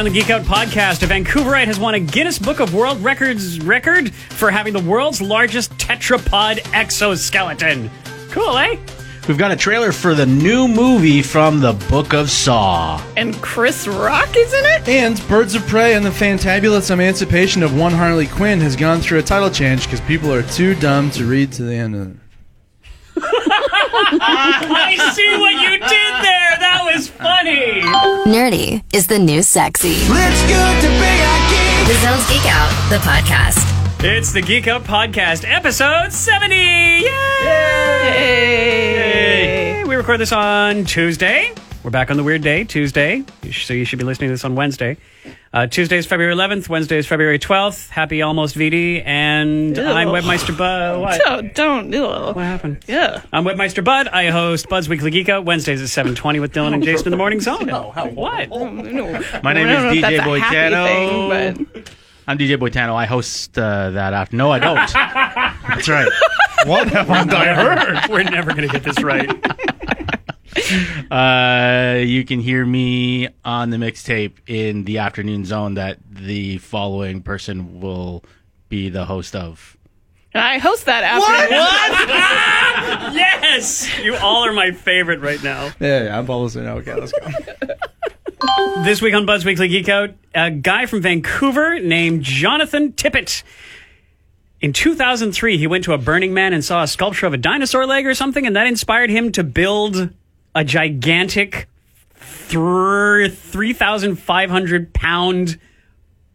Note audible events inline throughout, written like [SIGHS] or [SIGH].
on the Geek Out podcast, a Vancouverite has won a Guinness Book of World Records record for having the world's largest tetrapod exoskeleton. Cool, eh? We've got a trailer for the new movie from the Book of Saw. And Chris Rock is in it? And Birds of Prey and the fantabulous emancipation of one Harley Quinn has gone through a title change because people are too dumb to read to the end of it. [LAUGHS] I see what you did there. That was funny. Nerdy is the new sexy. Let's go to Big Ike. The Zone's Geek Out, the podcast. It's the Geek Out podcast, episode 70. Yay! Yay! We record this on Tuesday. We're back on the weird day, Tuesday. So you should be listening to this on Wednesday. Uh, Tuesday is February 11th. Wednesday is February 12th. Happy almost VD. And I'm Ew. Webmeister Bud. What? [LAUGHS] Don't, don't, ew. What happened? Yeah. I'm Webmeister Bud. I host Bud's Weekly Geek Out Wednesdays at 7:20 with Dylan and [LAUGHS] Jason in the morning zone. what? My name I don't know is DJ that's a happy Boitano. thing, but I'm DJ Boitano. I host uh, that after. No, I don't. [LAUGHS] That's right. What have I heard? We're never going to get this right. [LAUGHS] Uh, you can hear me on the mixtape in the afternoon zone that the following person will be the host of. And I host that after. [LAUGHS] yes, you all are my favorite right now. Yeah, yeah, I'm publishing. Okay, let's go. [LAUGHS] This week on Bud's Weekly Geek Out, a guy from Vancouver named Jonathan Tippett. In 2003, he went to a Burning Man and saw a sculpture of a dinosaur leg or something, and that inspired him to build a gigantic thr 3,500 pound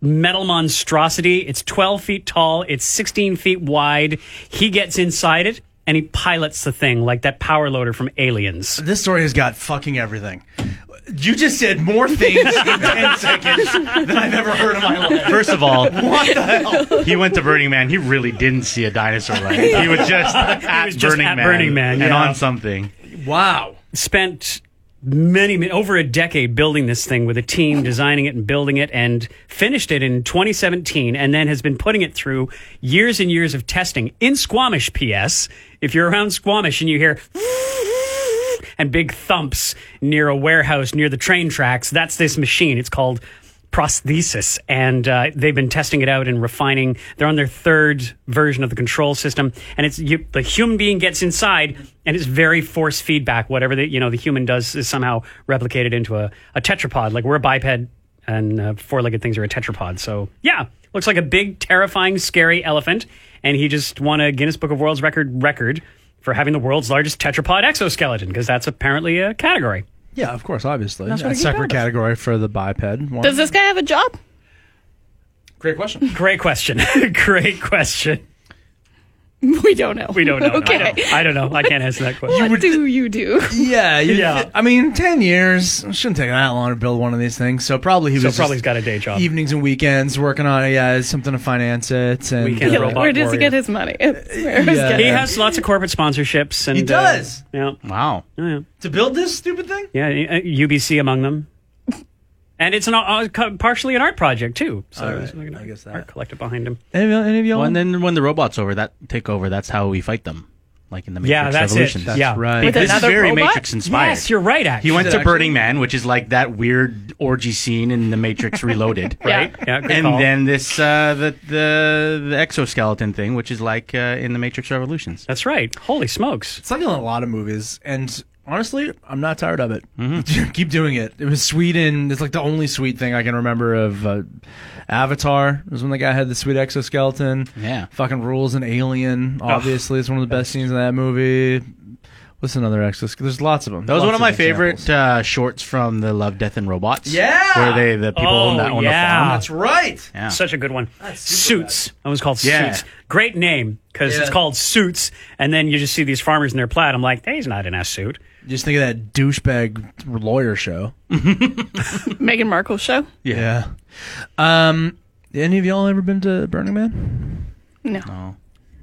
metal monstrosity. It's 12 feet tall, it's 16 feet wide. He gets inside it and he pilots the thing like that power loader from Aliens. this story has got fucking everything. You just said more things in [LAUGHS] 10 seconds than I've ever heard in my life. First of all, [LAUGHS] what the hell? He went to Burning Man. He really didn't see a dinosaur leg. He was just [LAUGHS] at, was just Burning, at Man Burning Man, and yeah. on something. Wow. Spent many, many over a decade building this thing with a team designing it and building it and finished it in 2017 and then has been putting it through years and years of testing. In Squamish PS if you're around Squamish and you hear and big thumps near a warehouse near the train tracks that's this machine. It's called prosthesis and uh, they've been testing it out and refining. They're on their third version of the control system and it's you, the human being gets inside and it's very force feedback. Whatever the you know the human does is somehow replicated into a, a tetrapod. Like we're a biped and uh, four-legged things are a tetrapod. So yeah looks like a big terrifying scary elephant and he just won a guinness book of world's record record for having the world's largest tetrapod exoskeleton because that's apparently a category Yeah, of course, obviously. That's what a I geek separate out of. category for the biped one. Does this guy have a job? Great question. Great question. [LAUGHS] Great question. [LAUGHS] We don't know. We don't know. Okay. I don't, I don't know. I can't answer that question. [LAUGHS] What do you do? Yeah, you, Yeah. I mean, ten years it shouldn't take that long to build one of these things. So probably he So was probably just he's got a day job. evenings and weekends working on it. Yeah, it's something to finance it. And Weekend Yeah, robot where does he get his money? [LAUGHS] It's where is Yeah. He has lots of corporate sponsorships, and He does? Uh, yeah, Wow. oh, yeah, to build this stupid thing. yeah. uh, UBC among them, and it's an uh, partially an art project too. So All right, there's like an I guess that. art collective behind him. Any, of- any of y'all? Well, and then when the robots over that take over, that's how we fight them, like in the Matrix Yeah, that's it. That's Yeah. right. With This is another very robot? Matrix inspired. Yes, you're right. Actually, He went to it Burning Man, which is like that weird orgy scene in the Matrix Reloaded, [LAUGHS] right. Yeah, good And call. then this uh, the the the exoskeleton thing, which is like uh, in the Matrix Revolutions. that's right. Holy smokes! It's like in a lot of movies, and honestly, I'm not tired of it. [LAUGHS] Keep doing it. It was sweet, and it's like the only sweet thing I can remember of uh, Avatar. Was when the guy had the sweet exoskeleton. Yeah. fucking rules and Alien. Obviously, it's one of the best scenes in that movie. What's another exoskeleton? There's lots of them. That was Lots one of my examples. favorite uh, shorts from the Love, Death, and Robots. Yeah! where they the people Oh, own that own yeah. the farm. That's right. Yeah. Such a good one. Suits. That was called Yeah. Suits. Great name because it's called Suits, and then you just see these farmers in their plaid. I'm like, hey, he's not in a suit. Just think of that douchebag lawyer show. [LAUGHS] Meghan Markle show? Yeah. Um. Any of y'all ever been to Burning Man? No.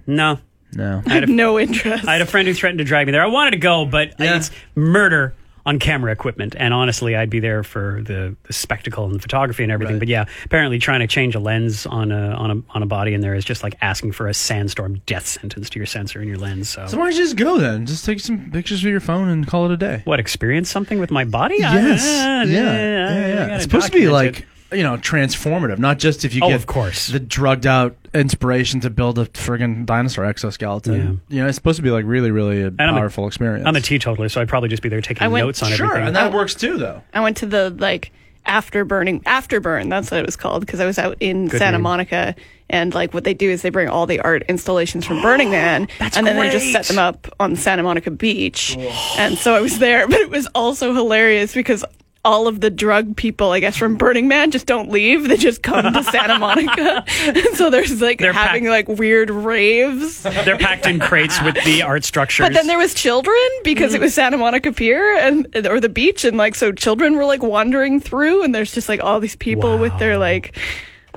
No, No. I have no interest. I had a friend who threatened to drag me there. I wanted to go, but Yeah. it's murder on camera equipment. And honestly, I'd be there for the, the spectacle and the photography and everything. Right. But yeah, apparently trying to change a lens on a, on a on a body in there is just like asking for a sandstorm death sentence to your sensor in your lens. So, So why don't you just go then? Just take some pictures with your phone and call it a day. what experience something with my body? Yes. I- yeah. I- yeah, I yeah. gotta It's supposed to be like it. You know transformative. Not just if you Oh, get of course. the drugged out inspiration to build a friggin' dinosaur exoskeleton. You know, it's supposed to be like really, really a I'm a- powerful experience. I'm a teetotaler, so I'd probably just be there taking I went- notes on sure, everything. and that oh. works too, though. I went to the like after burning afterburn. That's what it was called because I was out in Good Santa name. Monica, and like what they do is they bring all the art installations from Burning Man, [GASPS] and then they just set them up on Santa Monica Beach. And so I was there, [LAUGHS] but it was also hilarious because. All of the drug people, I guess, from Burning Man just don't leave. They just come to Santa Monica. and [LAUGHS] so there's like They're having packed- like weird raves. They're packed in crates with the [LAUGHS] art structures. But then there was children because it mm. was Santa Monica Pier and or the beach, and like so children were like wandering through, and there's just like all these people with their like,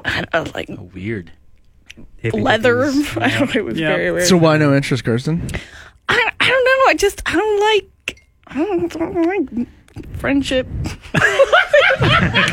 I don't know, like oh, Weird. Hippie leather. hippies. [LAUGHS] I don't know. It was Yeah. very weird. So why no interest, Kirsten? I, I don't know. I just I don't like I don't, I don't like friendship. [LAUGHS]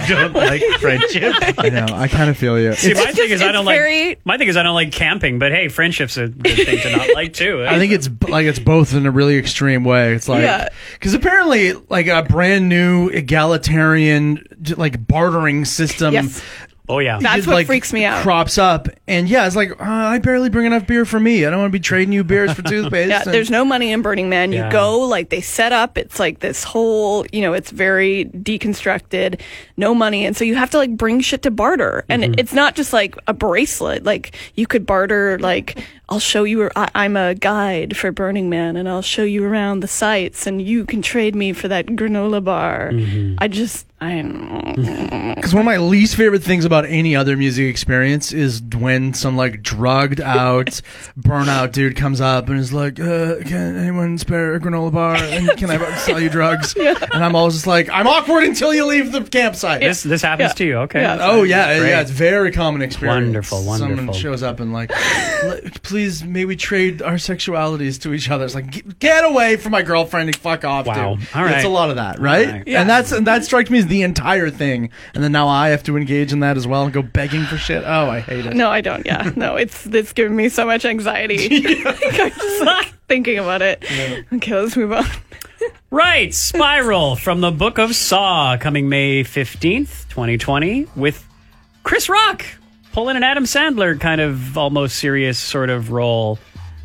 Don't like friendship. I know. I kind of feel you. See, my It's thing is I it's don't like my thing is I don't like camping, but hey, friendship's a good thing to not like too. Eh? I think it's b- like it's both in a really extreme way. It's like Yeah. because apparently like a brand new egalitarian j- like bartering system. Yes. Oh yeah, That's just, what like, freaks me out. Crops up, and yeah, it's like uh, I barely bring enough beer for me. I don't want to be trading you beers for [LAUGHS] toothpaste. Yeah, and- there's no money in Burning Man. You Yeah. go, like, they set up, it's like this whole, you know, it's very deconstructed, no money. And so you have to, like, bring shit to barter. And Mm-hmm. it's not just like a bracelet. Like, you could barter, like, I'll show you, I, I'm a guide for Burning Man and I'll show you around the sites and you can trade me for that granola bar. Mm-hmm. I just, I don't know. Because one of my least favorite things about any other music experience is when some like drugged out, [LAUGHS] burnout dude comes up and is like, uh, "Can anyone spare a granola bar? And can I [LAUGHS] sell you drugs?" And I'm always just like, "I'm awkward until you leave the campsite." this this happens Yeah. to you. Okay. Yeah. Oh yeah, yeah, it's very common experience. Wonderful, wonderful. Someone shows up and like, [LAUGHS] "L- please, may we trade our sexualities to each other? It's like, "Get- get away from my girlfriend and fuck off, Wow. dude. All right. It's a lot of that, right? right. Yeah. And that's and that strikes me as the entire thing. And then now I have to engage in that as well and go begging for shit. Oh, I hate it. No, I don't. Yeah, no, it's it's giving me so much anxiety. I'm [LAUGHS] just [LAUGHS] like thinking about it. Okay, let's move on. Right, Spiral from the Book of Saw coming May 15th, 2020 with Chris Rock pulling an Adam Sandler kind of almost serious sort of role.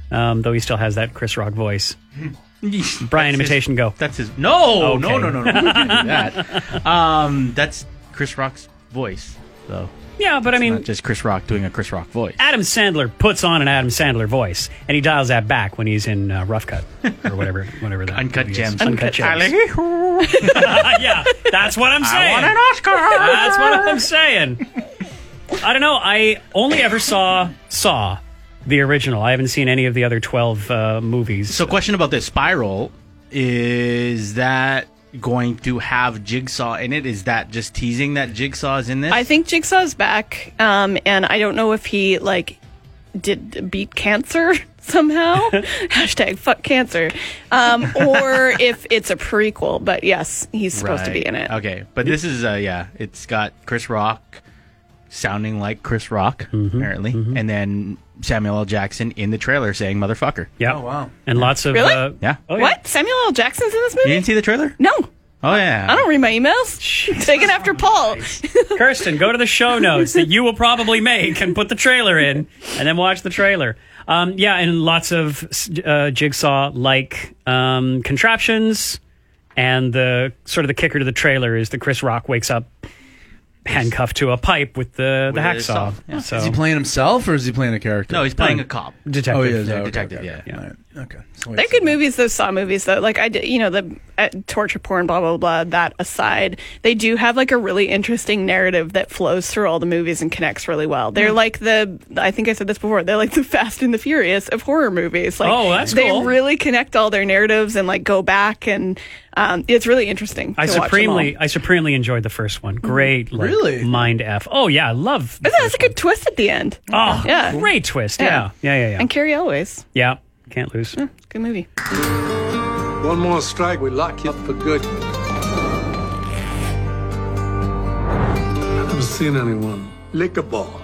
Um, though he still has that Chris Rock voice. [LAUGHS] Brian, That's his- imitation, go. That's his. No, Okay. no, no, no, no. we can't do that. [LAUGHS] Um, that's Chris Rock's voice, though. Yeah, but I mean, just Chris Rock doing a Chris Rock voice. Adam Sandler puts on an Adam Sandler voice, and he dials that back when he's in uh, Rough Cut or whatever, [LAUGHS] whatever that Uncut. Gems. Uncut Gems. Yeah, that's what I'm saying. I want an Oscar. That's what I'm saying. I don't know. I only ever saw Saw, the original. I haven't seen any of the other 12 uh, movies. So, question about this spiral is that going to have Jigsaw in it? Is that just teasing that Jigsaw is in this? I think Jigsaw's back, um, and I don't know if he like did beat cancer [LAUGHS] somehow. [LAUGHS] Hashtag fuck cancer, um, or if it's a prequel. But yes, he's supposed to be in it. Okay, but this is uh yeah, it's got Chris Rock sounding like Chris Rock Mm-hmm, apparently, and then Samuel L. Jackson in the trailer saying "motherfucker." yeah. Oh, wow. And lots of. Really? Uh, Yeah. oh, yeah. What? Samuel L. Jackson's in this movie? You didn't see the trailer? No, Oh yeah. I don't read my emails. Taken after Paul. Kirsten, go to the show notes that you will probably make and put the trailer in, and then watch the trailer. Um, yeah, and lots of uh, jigsaw like um, contraptions, and the sort of the kicker to the trailer is that Chris Rock wakes up handcuffed to a pipe with the the With a hacksaw. saw, yeah. So Is he playing himself or is he playing a character? No, he's playing a cop. detective. Oh, he is. Yeah, okay, detective, okay, yeah. okay. Yeah. All right. Okay. So They're good movies, those Saw movies, though. Like I did, you know, the uh, torture porn, blah blah blah. That aside, they do have like a really interesting narrative that flows through all the movies and connects really well. Hmm. They're like the, I think I said this before. They're like the Fast and the Furious of horror movies. Like, Oh, that's they cool. really connect all their narratives and like go back and um, it's really interesting. I to watch them all. supremely, I supremely enjoyed the first one. Great, like, Really? mind f. Oh yeah, I love. the that's a good twist at the end. Oh, Yeah. great twist. Yeah, yeah, yeah, yeah. And Carrie always. yeah, can't lose. it's a good movie. One more strike, we lock you up for good. I've never seen anyone lick a ball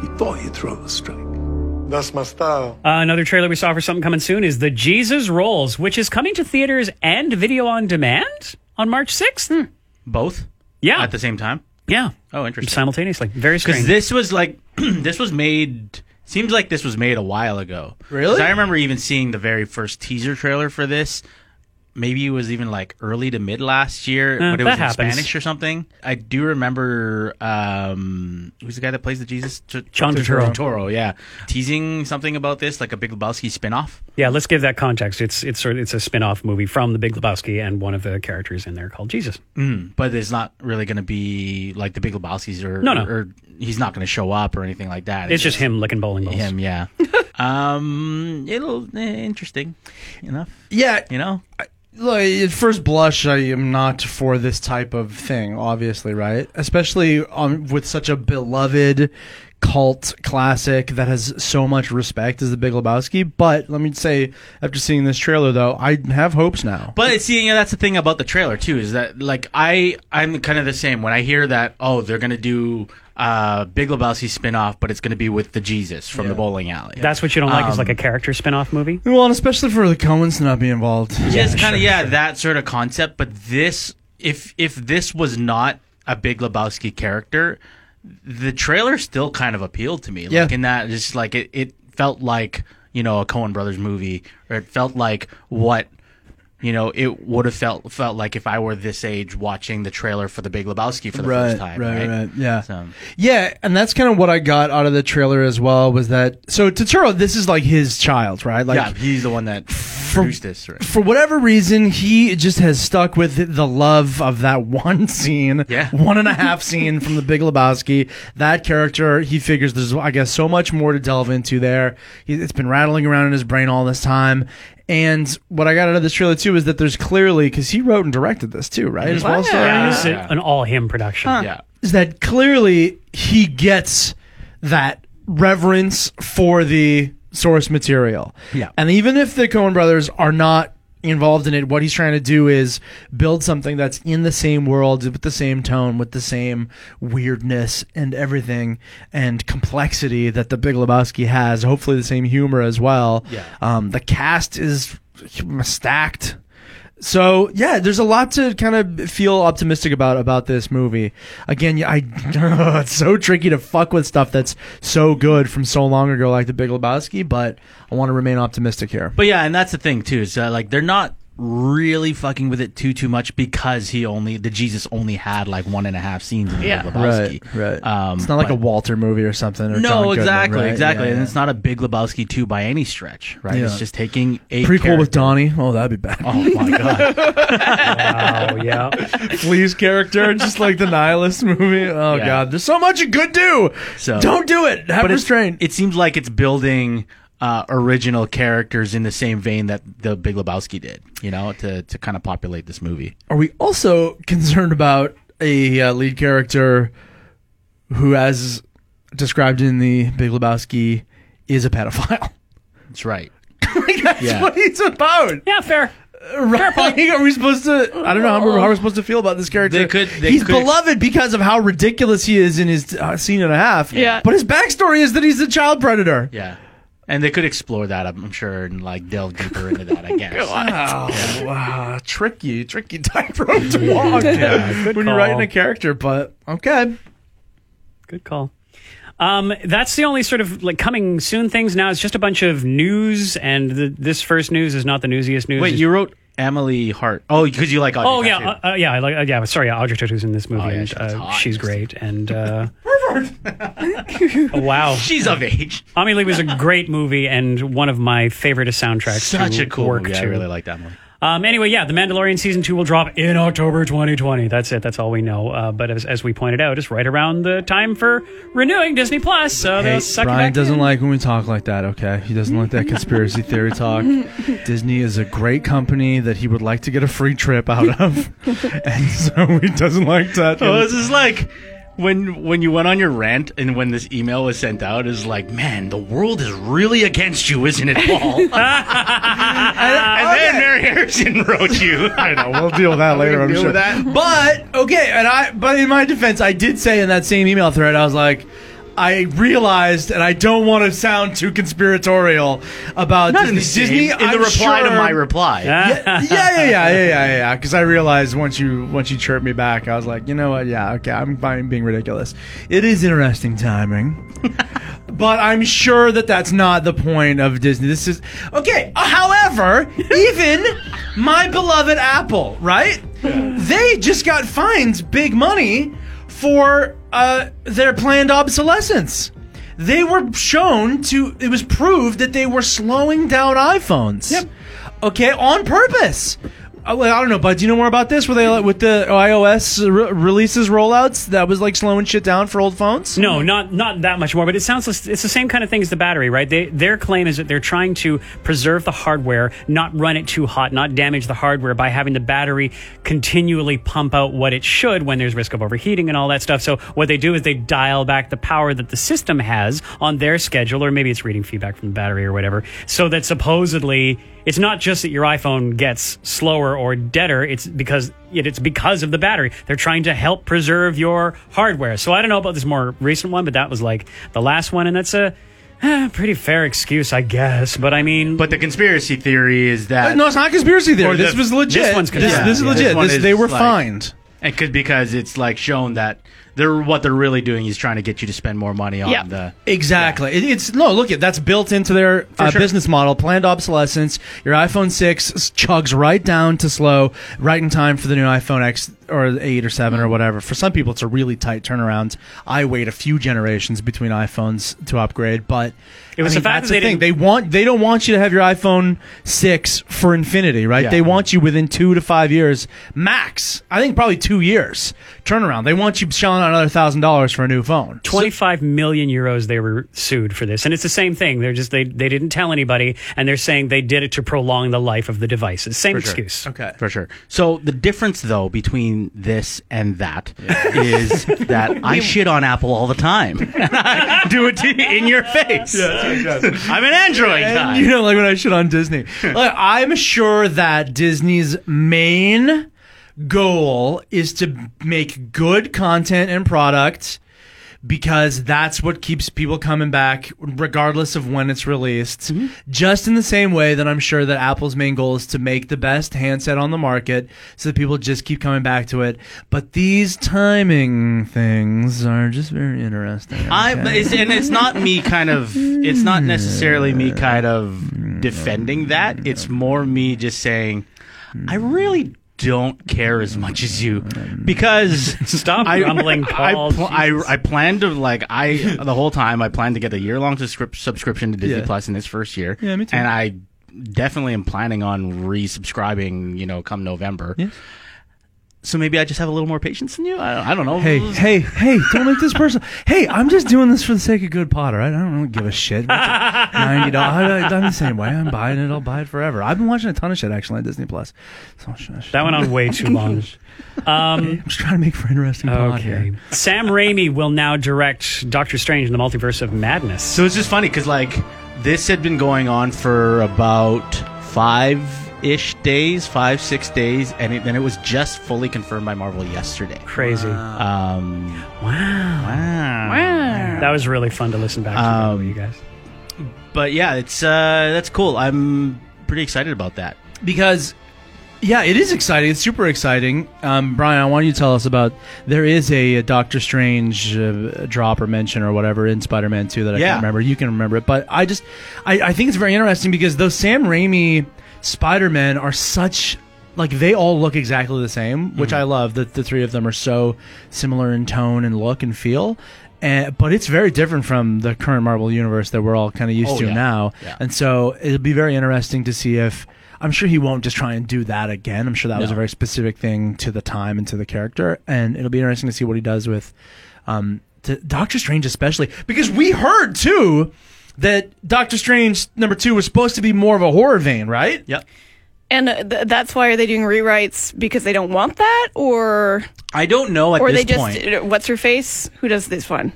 before you throw a strike. That's my style. Uh, another trailer we saw for something coming soon is The Jesus Rolls, which is coming to theaters and video on demand on March 6th. Both Yeah. at the same time. Yeah. Oh, interesting. Simultaneously. Very strange. Because this was like [CLEARS THROAT] this was made. Seems like this was made a while ago. Really? 'Cause I remember even seeing the very first teaser trailer for this. Maybe it was even like early to mid last year, Uh, but it that was in happens. Spanish or something. I do remember um, who's the guy that plays the Jesus? T- John Turturro. Yeah, teasing something about this, like a Big Lebowski spinoff. yeah, let's give that context. It's it's sort of, it's a spin-off movie from The Big Lebowski and one of the characters in there called Jesus. but it's not really going to be like the Big Lebowski's or No, no. or, he's not going to show up or anything like that. It's just him licking bowling balls. him, yeah. [LAUGHS] um, it'll eh, interesting enough, Yeah, you know. Look, at first blush, I am not for this type of thing, obviously, right? Especially um, with such a beloved cult classic that has so much respect as The Big Lebowski. But let me say, after seeing this trailer, though, I have hopes now. But it's seeing that's the thing about the trailer too is that like I I'm kind of the same when I hear that oh they're gonna do uh Big Lebowski spinoff but it's gonna be with the Jesus from the bowling alley. That's what you don't like is Um, like a character spin-off movie. Well, and especially for the Coens to not be involved. just kind of yeah that sort of concept. But this if if this was not a Big Lebowski character, the trailer still kind of appealed to me. Yeah. Like in that just like it it felt like you know a Coen Brothers movie or it felt like what. You know, it would have felt felt like if I were this age watching the trailer for The Big Lebowski for the right, first time, right, right? right, yeah, So- yeah, and that's kind of what I got out of the trailer as well. Was that so? Turturro, this is like his child, right? Like, yeah, he's the one that produced this. Right? for whatever reason, he just has stuck with the love of that [LAUGHS] one scene, Yeah. one and a half scene from The Big Lebowski. That character, he figures there's, I guess, so much more to delve into there. He, it's been rattling around in his brain all this time. And what I got out of this trailer too is that there's clearly because he wrote and directed this too, right? As well, starring Yeah, in it's it? an all him production. Yeah, is that clearly he gets that reverence for the source material. Yeah. And even if the Coen brothers are not involved in it, what he's trying to do is build something that's in the same world with the same tone, with the same weirdness and everything and complexity that the Big Lebowski has. Hopefully the same humor as well. Yeah. Um, the cast is stacked. So yeah, there's a lot to kind of feel optimistic about about this movie. Again, I [LAUGHS] oh, it's so tricky to fuck with stuff that's so good from so long ago, like The Big Lebowski. But I want to remain optimistic here. but yeah, and that's the thing too. Is like they're not really fucking with it too too much because he only the Jesus only had like one and a half scenes in the Yeah. Big Lebowski. right. Um, it's not like but- a Walter movie or something. Or John No, Goodman, exactly, right? exactly, Yeah, and yeah. it's not a Big Lebowski two by any stretch, right? Yeah. It's just taking a prequel with character- Donnie. Oh, that'd be bad. Oh my god! [LAUGHS] Wow, yeah. Flea's character, just like the Nihilist movie. Oh Yeah. god, there's so much you could do. So- don't do it. Have but it, restraint. it seems like it's building uh, original characters in the same vein that the Big Lebowski did, you know, to to kind of populate this movie. Are we also concerned about a uh, lead character who, as described in the Big Lebowski, is a pedophile? That's right. [LAUGHS] Like, That's Yeah. what he's about. Yeah, fair. [LAUGHS] Right? Like, are we supposed to? I don't know how, we're- how we're supposed to feel about this character. They could- they he's could- beloved because of how ridiculous he is in his uh, scene and a half. Yeah. But his backstory is that he's a child predator. Yeah. And they could explore that, I'm sure, and like delve deeper into that, I [LAUGHS] guess. Oh, wow. Tricky, tricky tightrope to walk good when you're writing a character, but okay. Good call. Um, that's the only sort of like coming soon things now. It's just a bunch of news, and the, this first news is not the newsiest news. Wait, It's- you wrote Emily Hart. Oh, because you like Audrey Oh yeah, uh, uh, yeah, I like, uh, yeah. Sorry, Audrey Tautou in this movie, Oh, yeah, and she's uh, hot. she's great. And [LAUGHS] [LAUGHS] wow, She's of age. Amelie was a great movie and one of my favoriteest soundtracks. Such to a cool work movie. I really like that one. Um, anyway, yeah, The Mandalorian season two will drop in October 2020. That's it. That's all we know. Uh, but as, as we pointed out, it's right around the time for renewing Disney Plus. So Hey, they'll suck it Brian back doesn't in. like when we talk like that, okay? He doesn't like that conspiracy theory talk. [LAUGHS] Disney is a great company that he would like to get a free trip out of. [LAUGHS] and so he doesn't like that. Oh, this is like when when you went on your rant and when this email was sent out is like, man, the world is really against you, isn't it, Paul? [LAUGHS] [LAUGHS] and then Mary Harrison wrote you. [LAUGHS] I know. We'll deal with that later. I'm deal sure. with that. But okay, and I. But in my defense, I did say in that same email thread, I was like, I realized, and I don't want to sound too conspiratorial about Not in Disney. the Disney in the I'm reply to my reply. [LAUGHS] yeah, yeah, yeah, yeah, yeah, yeah, yeah. Because I realized once you once you chirped me back, I was like, you know what? Yeah, okay, I'm fine being ridiculous. It is interesting timing, [LAUGHS] but I'm sure that that's not the point of Disney. This is okay. Uh, however, [LAUGHS] even my beloved Apple, right? They just got fined big money for uh, their planned obsolescence. They were shown to. It was proved that they were slowing down iPhones. Yep. Okay, on purpose. Oh, well, I don't know, bud. do you know more about this? Were they like, with the iOS re- releases rollouts that was like slowing shit down for old phones? No, not not that much more, but it sounds it's the same kind of thing as the battery, right? They, their claim is that they're trying to preserve the hardware, not run it too hot, not damage the hardware by having the battery continually pump out what it should when there's risk of overheating and all that stuff. So what they do is they dial back the power that the system has on their schedule, or maybe it's reading feedback from the battery or whatever, so that supposedly it's not just that your iPhone gets slower or deader. It's because it, it's because of the battery. They're trying to help preserve your hardware. So I don't know about this more recent one, but that was like the last one, and that's a eh, pretty fair excuse, I guess. But I mean, But the conspiracy theory is that Uh, no, it's not a conspiracy theory. Or This the- was legit. this one's this, conspiracy. this is Yeah, legit. this This- is they were like- fined. and could because it's like shown that they're what they're really doing is trying to get you to spend more money on Yeah. the Exactly. It, it's no look at that's built into their uh, sure. business model. Planned obsolescence. Your iPhone six chugs right down to slow, right in time for the new iPhone X or eight or seven or whatever. For some people, it's a really tight turnaround. I wait a few generations between iPhones to upgrade, but It was I mean, the fact that's that the they thing. didn't- They want they don't want you to have your iPhone six for infinity, right? Yeah. They want you within two to five years max. I think probably two years turnaround. They want you shelling out another thousand dollars for a new phone. 25 million euros they were sued for this and it's the same thing they're just they, they didn't tell anybody and they're saying they did it to prolong the life of the devices same For sure. excuse Okay. For sure. So the difference, though, between this and that is that [LAUGHS] I shit on Apple all the time. [LAUGHS] Do it to you in your face. I'm an Android guy. You know, like when I shit on Disney. [LAUGHS] Like, I'm sure that Disney's main goal is to make good content and product because that's what keeps people coming back regardless of when it's released. Mm-hmm. Just in the same way that I'm sure that Apple's main goal is to make the best handset on the market so that people just keep coming back to it. But these timing things are just very interesting. I, okay? but it's, and it's not me kind of. It's not necessarily me kind of defending that. It's more me just saying, I really don't care as much as you [LAUGHS] mm. because Stop grumbling, Paul. I, pl- I, I plan to like I the whole time I plan to get a year long subscrip- subscription to Disney Yeah. Plus in this first year. Yeah, me too. And I definitely am planning on resubscribing. You know, come November. Yes. So maybe I just have a little more patience than you. I, I don't know. Hey, mm. hey, hey, don't make this personal. Hey, I'm just doing this for the sake of good pot, all right? I don't really give a shit. $90. I- I'm the same way. I'm buying it. I'll buy it forever. I've been watching a ton of shit, actually, on Disney Plus. So, sh- sh- that went on way too long um, um, I'm just trying to make for interesting pod okay here. sam raimi will now direct doctor strange in the multiverse of madness So it's just funny because like this had been going on for about five ish days, five six days, and it, then it was just fully confirmed by Marvel yesterday. crazy Um, wow wow. that was really fun to listen back to Um, by the way, you guys But yeah, it's uh, that's cool. I'm pretty excited about that. Because, yeah, it is exciting. It's super exciting. Um, Brian, I want you to tell us about. There is a, a Doctor Strange uh, drop or mention or whatever in Spider Man 2 that I Yeah. can't remember. You can remember it. But I just. I, I think it's very interesting because those Sam Raimi Spider Men are such. Like, they all look exactly the same, which I love that the three of them are so similar in tone and look and feel. And, but it's very different from the current Marvel universe that we're all kind of used Oh, to yeah. now. Yeah. And so it'll be very interesting to see if I'm sure he won't just try and do that again. I'm sure that was a very specific thing to the time and to the character, and it'll be interesting to see what he does with um, to Doctor Strange, especially because we heard too that Doctor Strange number two was supposed to be more of a horror vein, right? Yep. And uh, th- that's why are they doing rewrites because they don't want that, or I don't know at or this they just point. uh, what's her face? Who does this one?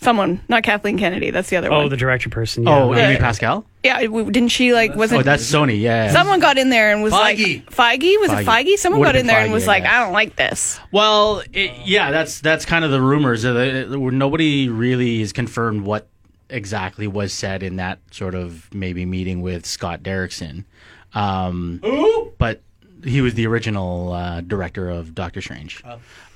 Someone, not Kathleen Kennedy. That's the other one. Oh, the director person. Yeah. Oh, Yeah. Amy Pascal. yeah, didn't she like? Was Oh, it? that's Sony. Yeah. Someone got in there and was Feige. like, Feige? Was Feige. it Feige? Someone Would've got in been there and was I like, guess. I don't like this. Well, it, yeah, that's that's kind of the rumors. Uh, Nobody really is confirmed what exactly was said in that sort of maybe meeting with Scott Derrickson. Um, But he was the original uh, director of Doctor Strange.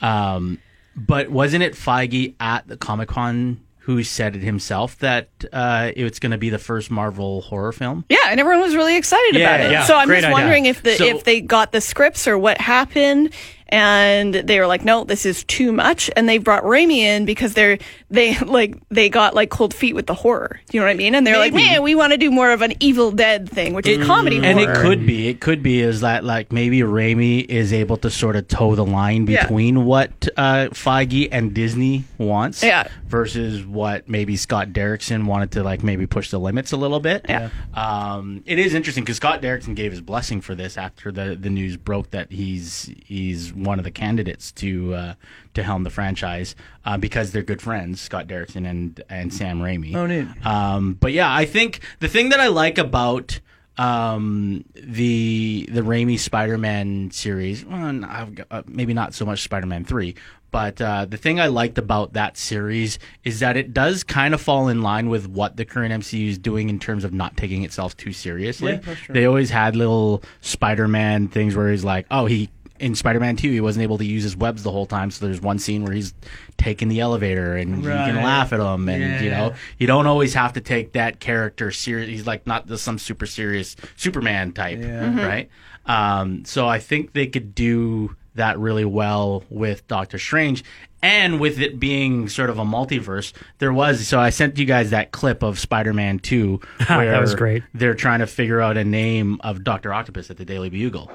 Um, but wasn't it Feige at the Comic Con who said it himself that uh, it's going to be the first Marvel horror film? Yeah, and everyone was really excited Yeah, about it. yeah, so I'm great just idea. wondering if the So- if they got the scripts or what happened, and they were like, no, this is too much, and they brought Raimi in because they're they [LAUGHS] like they got like cold feet with the horror. Do you know what I mean? And they're like, Maybe. man, we want to do more of an Evil Dead thing, which is comedy and horror. it could be it could be is that like maybe Raimi is able to sort of toe the line Yeah. between what uh, Feige and Disney wants Yeah. versus what maybe Scott Derrickson wanted to like maybe push the limits a little bit. Yeah. Um, it is interesting because Scott Derrickson gave his blessing for this after the, the news broke that he's he's one of the candidates to uh, to helm the franchise uh, because they're good friends, Scott Derrickson and and Sam Raimi. Oh, neat. Um, but yeah, I think the thing that I like about um, the the Raimi Spider-Man series, well, got- uh, maybe not so much Spider-Man three, but uh, the thing I liked about that series is that it does kind of fall in line with what the current MCU is doing in terms of not taking itself too seriously. They always had little Spider-Man things where he's like, oh, he in Spider-Man 2, he wasn't able to use his webs the whole time. So there's one scene where he's taking the elevator and you can laugh at him. And, you know, you don't always have to take that character serious. He's like not just some super serious Superman type, right? Um, so I think they could do that really well with Doctor Strange. And with it being sort of a multiverse, there was. So I sent you guys that clip of Spider Man 2. Where [LAUGHS] That was great. They're trying to figure out a name of Dr. Octopus at the Daily Bugle.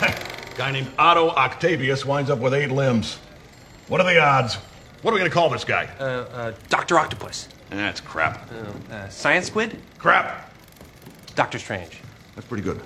[LAUGHS] Guy named Otto Octavius winds up with eight limbs. What are the odds? What are we gonna call this guy? Uh, Dr. Octopus. That's crap. Uh, Science Squid? Crap. Doctor Strange. That's pretty good.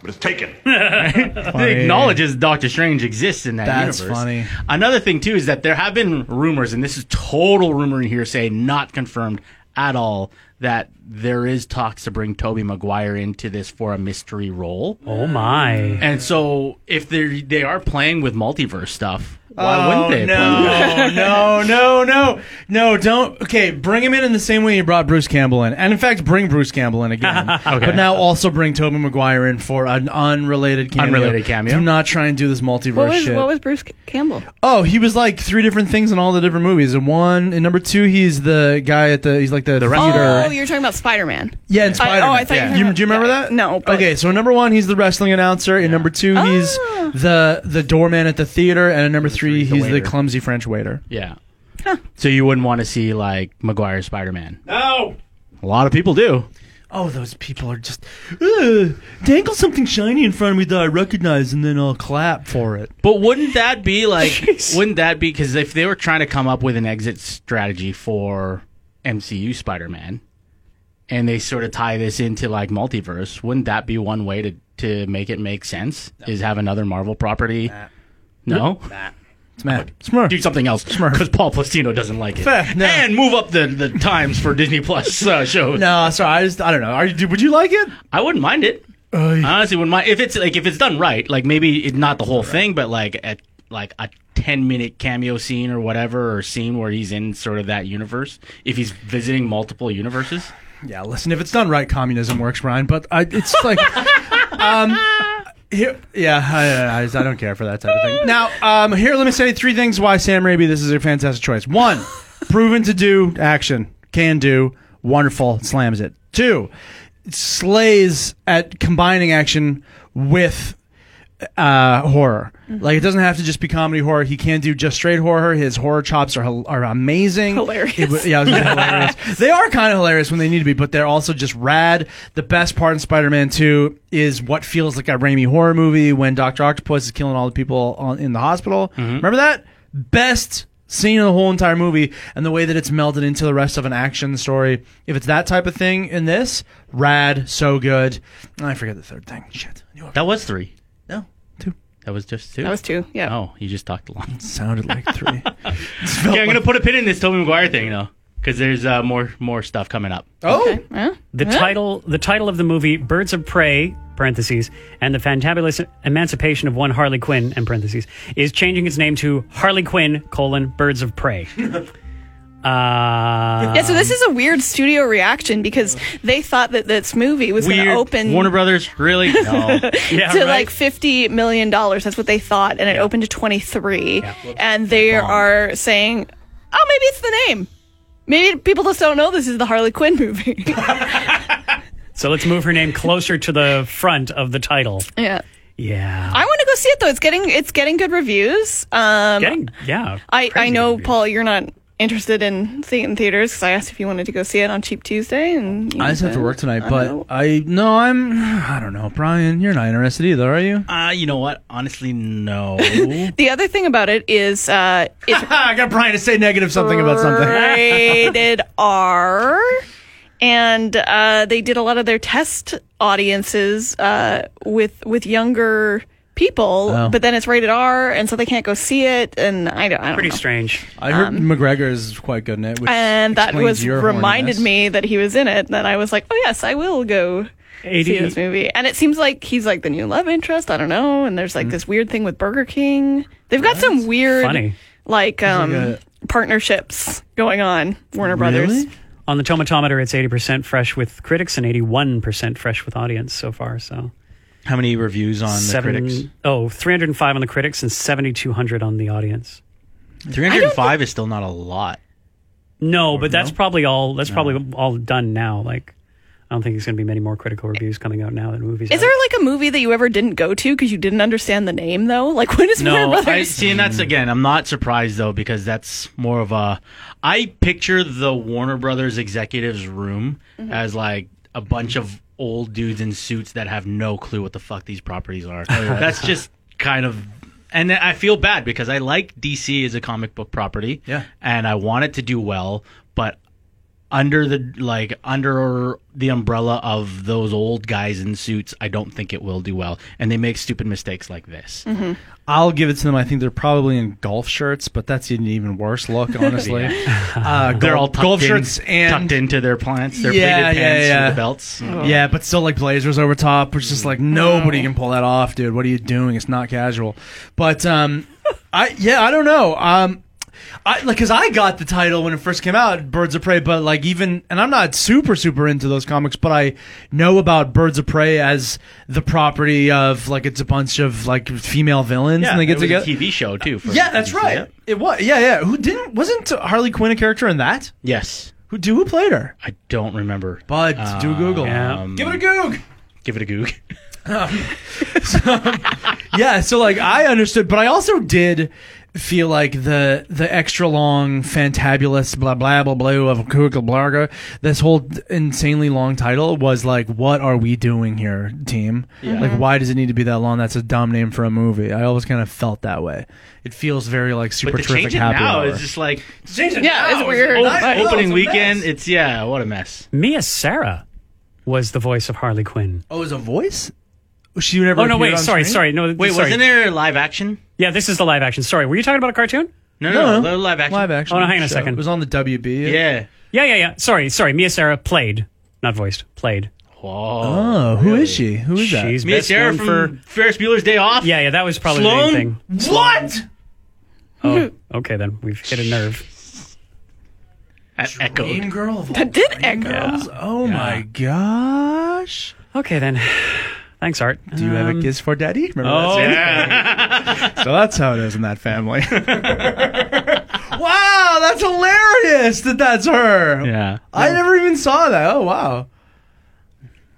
But it's taken. [LAUGHS] They acknowledges Doctor Strange exists in that That's universe. funny. Another thing too is that there have been rumors, and this is total rumor and hearsay, not confirmed at all, that there is talks to bring Tobey Maguire into this for a mystery role. Oh my. And so, if they they are playing with multiverse stuff, why oh, wouldn't they? No, [LAUGHS] no, no, no, no! Don't. Okay, bring him in in the same way you brought Bruce Campbell in, and in fact, bring Bruce Campbell in again. [LAUGHS] But now also bring Tobey Maguire in for an unrelated cameo. Unrelated cameo. Do not try and do this multiverse what was shit. what was Bruce Campbell? oh, he was like three different things in all the different movies. And one, and number two, he's the guy at the. He's like the, theater. Oh, you're talking about Spider Man. Yeah, in I- Spider. oh, I thought you were talking you, about- do you remember yeah, that? no, but- okay, so number one, he's the wrestling announcer. In number two, he's Oh. the the doorman at the theater, and number three, the he's the waiter. clumsy French waiter. Yeah. So you wouldn't want to see like Maguire Spider Man. No. A lot of people do. Oh, those people are just "Ugh, dangle something shiny in front of me that I recognize, and then I'll clap for it. But wouldn't that be like? [LAUGHS] wouldn't that be because if they were trying to come up with an exit strategy for MCU Spider-Man, and they sort of tie this into like multiverse, wouldn't that be one way to to make it make sense? Is have another Marvel property? No, It's mad. Smart. do something else Smurf. because Paul Plastino doesn't like it. Fair, no. And move up the, the times for Disney Plus uh, shows. No, sorry. I just I don't know. Are you, would you like it? I wouldn't mind it. I honestly wouldn't mind if it's like if it's done right. Like maybe it, not the whole thing, but like at like a ten minute cameo scene or whatever, or scene where he's in sort of that universe. If he's visiting multiple universes, Yeah. Listen, if it's done right, communism works, Ryan. But I, it's like, [LAUGHS] um, here, yeah, I, I, I don't care for that type of thing. Now, um, here, let me say three things why Sam Raimi this is a fantastic choice. One, [LAUGHS] proven to do action, can do, wonderful, slams it. Two, slays at combining action with uh, horror. Like it doesn't have to just be comedy horror. He can do just straight horror. His horror chops are are amazing. Hilarious. It yeah, I was hilarious. [LAUGHS] They are kind of hilarious when they need to be, but they're also just rad. The best part in Spider-Man 2 is what feels like a Raimi horror movie when Doctor Octopus is killing all the people on, in the hospital. Remember that? Best scene in the whole entire movie, and the way that it's melded into the rest of an action story. If it's that type of thing in this, rad, so good. I forget the third thing. Shit. that was three. No, two. That was just two. That was two. Yeah. Oh, you just talked a lot. [LAUGHS] Sounded like three. [LAUGHS] [LAUGHS] Okay, I'm gonna put a pin in this Tobey Maguire thing though, because there's uh, more more stuff coming up. oh, Okay. Yeah. The title the title of the movie Birds of Prey parentheses and the fantabulous emancipation of one Harley Quinn and parentheses is changing its name to Harley Quinn colon Birds of Prey. Uh, Yeah, so this is a weird studio reaction because they thought that this movie was going to open Warner Brothers, really? [LAUGHS] No. yeah, to right? like fifty million dollars. That's what they thought, and it opened to twenty three. And they are saying, "Oh, maybe it's the name. Maybe people just don't know this is the Harley Quinn movie." [LAUGHS] [LAUGHS] so let's move her name closer to the front of the title. yeah, Yeah. I want to go see it though. It's getting it's getting good reviews. Um, Getting, yeah. I I know reviews. Paul, you're not interested in seeing it in theaters because I asked if you wanted to go see it on Cheap Tuesday, and you I just have to work tonight, I but don't know. I no, I'm. [SIGHS] I don't know, Brian. You're not interested either, are you? uh, you know what? Honestly, no. [LAUGHS] the other thing about it is uh, [LAUGHS] it's I got Brian to say negative something about something. [LAUGHS] rated R. And uh, they did a lot of their test audiences uh, with with younger people, Oh. but then it's rated R, and so they can't go see it. And I don't, I don't Pretty know. strange. I heard McGregor is quite good in it, which And that was your reminded horniness. me that he was in it. Then I was like, oh yes, I will go see 80 this movie. And it seems like he's like the new love interest. I don't know. And there's like this weird thing with Burger King. They've got some weird funny. like um a- partnerships going on. Warner Brothers. On the tomatometer, it's 80% fresh with critics and 81% fresh with audience so far. So How many reviews on the critics? Oh, 305 on the critics and 7,200 on the audience. 305 is still not a lot. No, but that's probably all. That's probably all done now. Like, I don't think there's going to be many more critical reviews coming out now than movies. Is out. there like a movie that you ever didn't go to because you didn't understand the name though? Like when is Warner No, I Brothers? see, and that's again. I'm not surprised though because that's more of a. I picture the Warner Brothers executives room mm-hmm. as like a bunch of old dudes in suits that have no clue what the fuck these properties are. [LAUGHS] that's just kind of. And I feel bad because I like DC as a comic book property, Yeah. and I want it to do well, but under the like under the umbrella of those old guys in suits, I don't think it will do well, and they make stupid mistakes like this. I'll give it to them. I think they're probably in golf shirts, but that's an even worse look, [LAUGHS] honestly. uh, [LAUGHS] They're gol- all tucked golf in- shirts and tucked into their plants, their Yeah, pleated yeah, pants yeah. with the belts. Yeah, but still like blazers over top, which is just like nobody can pull that off, dude. What are you doing? It's not casual. But um I yeah, I don't know. Um I like cuz I got the title when it first came out, Birds of Prey, but like even and I'm not super super into those comics, but I know about Birds of Prey as the property of like it's a bunch of like female villains and they get it was together. a TV show too. For yeah, that's right. yeah. It was. Yeah, yeah. Who didn't wasn't Harley Quinn a character in that? Yes, Who do who played her? I don't remember. But do a Google. Yeah. Um, Give it a Goog. Give it a goog. [LAUGHS] yeah so like i understood but i also did feel like the the extra long fantabulous blah blah blah blah of Kugel Blarga, this whole insanely long title was like what are we doing here team like mm-hmm. why does it need to be that long that's a dumb name for a movie i always kind of felt that way it feels very like super But to terrific change it happy now hour. is just like yeah, it's weird. o- Like- opening weekend. It's yeah, what a mess. Mia Sara was the voice of Harley Quinn. oh is a voice she never Oh no, wait, on sorry, screen? sorry, no, Wait, sorry. wasn't there live action? Yeah, this is the live action. Sorry, were you talking about a cartoon? No, No, no, no. no, live action. live action Oh, no, hang on a show. second. it was on the wb Yeah. Yeah, yeah, yeah. Sorry, sorry. Mia Sara played, not voiced, played. Whoa. oh who is she who is that She's Mia best Sara from for. Ferris Bueller's Day Off. Yeah, yeah, that was probably Sloane? the main thing. what Oh, [LAUGHS] okay, then we've hit a nerve. At Echo. Dream girl of all That did dream echo. girls? Oh my gosh. Okay, then. Thanks, Art. Do you have a Um, kiss for daddy? Remember Oh, that scene? [LAUGHS] so that's how it is in that family. [LAUGHS] wow, that's hilarious that that's her. Yeah. I never even saw that. Oh, wow.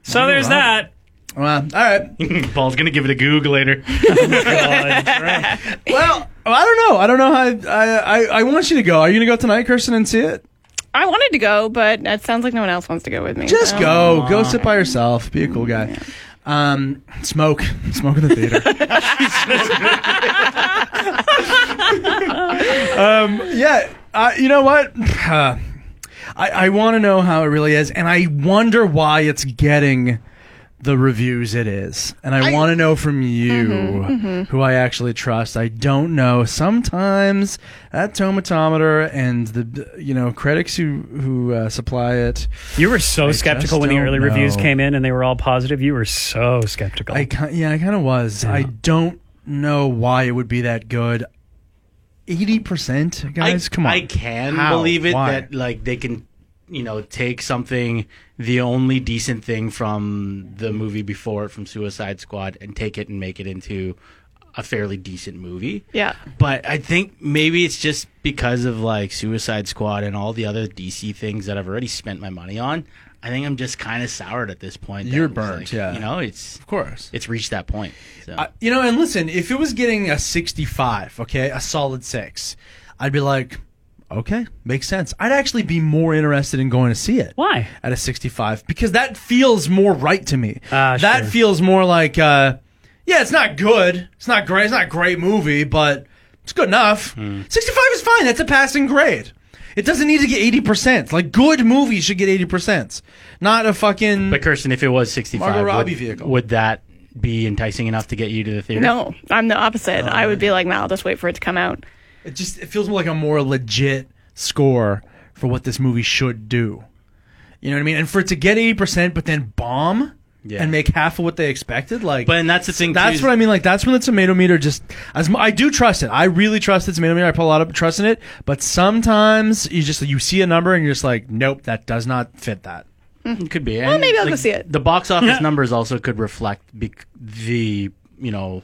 So there's that. Well, all right. [LAUGHS] Paul's gonna give it a goog later. Well, I don't know. I don't know how. I, I, I want you to go. Are you going to go tonight, Kirsten, and see it? I wanted to go, but it sounds like no one else wants to go with me. Just so- go. Go sit by yourself. Be a cool guy. Um, smoke. [LAUGHS] Smoke in the theater. [LAUGHS] um, yeah. Uh, you know what? [SIGHS] Uh, I, I want to know how it really is, and I wonder why it's getting the reviews it is. And I, want to know from you who I actually trust. I don't know. Sometimes that tomatometer and the you know critics who who uh, supply it, You were so I skeptical when the don't early reviews came in and they were all positive. You were so skeptical. I yeah, I kind of was. I don't know why it would be that good. Eighty percent, guys. I, come on. I can How? believe it Why? that like they can, you know, take something, the only decent thing from the movie before it, from Suicide Squad, and take it and make it into a fairly decent movie. Yeah. But I think maybe it's just because of like Suicide Squad and all the other DC things that I've already spent my money on. I think I'm just kind of soured at this point. You're it's burnt, like, yeah. You know, it's of course. it's reached that point. So. Uh, you know, and listen, if it was getting a 65, okay, a solid six, I'd be like, okay, makes sense. I'd actually be more interested in going to see it. Why? At a 65, because that feels more right to me. Ah, that sure. feels more like, uh, yeah, it's not good. It's not great. It's not a great movie, but it's good enough. Hmm. 65 is fine. That's a passing grade. It doesn't need to get 80%. Like, good movies should get 80%. Not a fucking. but Kirsten, if it was 65, Margot Robbie would, vehicle. would that be enticing enough to get you to the theater? No, I'm the opposite. I would be like, no, I'll just wait for it to come out. It just it feels like a more legit score for what this movie should do. You know what I mean? And for it to get eighty percent, but then bomb Yeah. and make half of what they expected, like. But and that's the thing. that's too, what I mean. Like that's when the tomato meter just as I do trust it. I really trust the tomato meter. I put a lot of trust in it. But sometimes you just you see a number and you're just like, nope, that does not fit that. It could be. Well, And, maybe I'll go see it. The box office numbers also could reflect bec- the you know.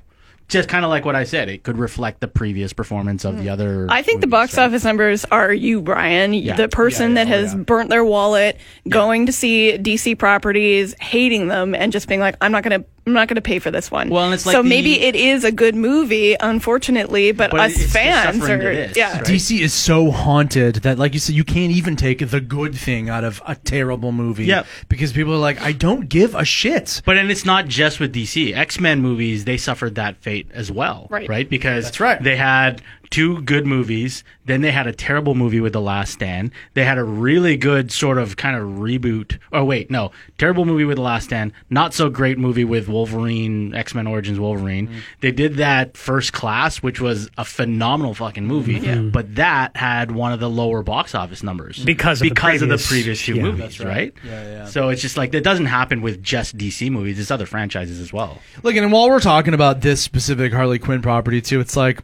Just kind of like what I said, it could reflect the previous performance of the other. Hmm. I think the movies, box so. office numbers are you, Brian, the person Yeah, yeah, that oh, has yeah. burnt their wallet, going to see DC properties, hating them, and just being like, I'm not gonna, I'm not gonna pay for this one. Well, and it's like so the- maybe it is a good movie, unfortunately, but, But us it's the fans suffering are, that is, yeah. right? DC is so haunted that, like you said, you can't even take the good thing out of a terrible movie. Yep. Because people are like, I don't give a shit. But and it's not just with DC. X Men movies they suffered that fate as well, Right. Right, because That's right. They had two good movies, then they had a terrible movie with The Last Stand. They had a really good sort of kind of reboot. Oh wait, no, terrible movie with The Last Stand. Not so great movie with Wolverine, X Men Origins Wolverine. Mm-hmm. They did that First Class, which was a phenomenal fucking movie, but that had one of the lower box office numbers Because of the because of the previous- previous two yeah. movies, That's right? Yeah, yeah. So it's just like that doesn't happen with just DC movies. It's other franchises as well. Look, and while we're talking about this specific Harley Quinn property too, it's like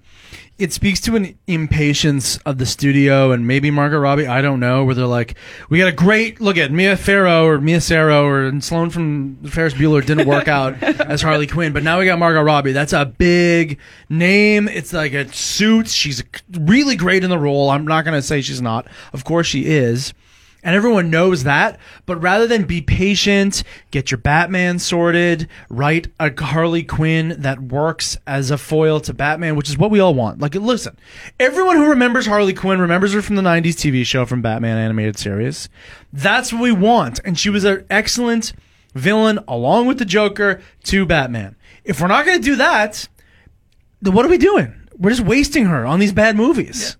it speaks to an impatience of the studio and maybe Margot Robbie. I don't know where they're like, we got a great look at Mia Farrow or Mia Sara or and Sloan from Ferris Bueller didn't work [LAUGHS] out as Harley Quinn, but now we got Margot Robbie. That's a big name. It's like a suit. She's really great in the role. I'm not gonna say she's not. Of course she is and everyone knows that. But rather than be patient, get your Batman sorted, write a Harley Quinn that works as a foil to Batman, which is what we all want. Like, listen, everyone who remembers Harley Quinn remembers her from the '90s TV show from Batman animated series. That's what we want, and she was an excellent villain along with the Joker to Batman. If we're not going to do that, then what are we doing? We're just wasting her on these bad movies.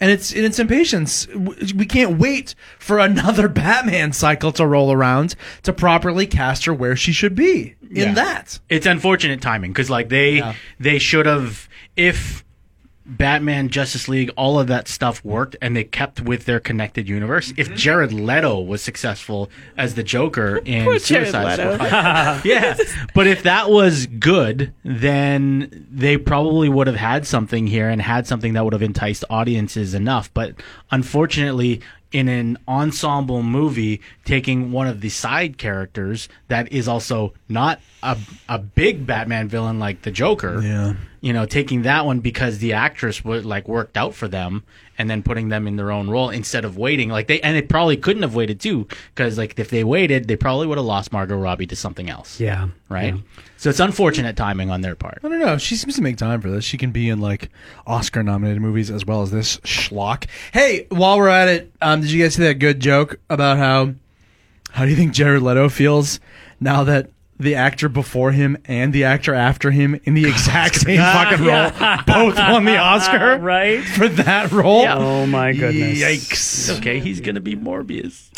And it's and it's impatience. We can't wait for another [LAUGHS] Batman cycle to roll around to properly cast her where she should be in Yeah. that. It's unfortunate timing because like they Yeah. they should have if Batman, Justice League, all of that stuff worked and they kept with their connected universe. Mm-hmm. If Jared Leto was successful as the Joker [LAUGHS] in Suicide. Squad, [LAUGHS] [LAUGHS] yeah. But if that was good, then they probably would have had something here and had something that would have enticed audiences enough. But unfortunately, in an ensemble movie, taking one of the side characters that is also not a, a big Batman villain like the Joker, Yeah. you know, taking that one because the actress would like worked out for them, and then putting them in their own role instead of waiting. Like they and it probably couldn't have waited too, because like if they waited, they probably would have lost Margot Robbie to something else. Yeah. Right. Yeah. So it's unfortunate timing on their part. I don't know. She seems to make time for this. She can be in like Oscar nominated movies as well as this schlock. Hey, while we're at it, um, did you guys see that good joke about how how do you think Jared Leto feels now that the actor before him and the actor after him in the exact same fucking role [LAUGHS] both won the Oscar [LAUGHS] right? for that role. Yeah. Oh my goodness. Yikes! Okay, he's gonna be Morbius.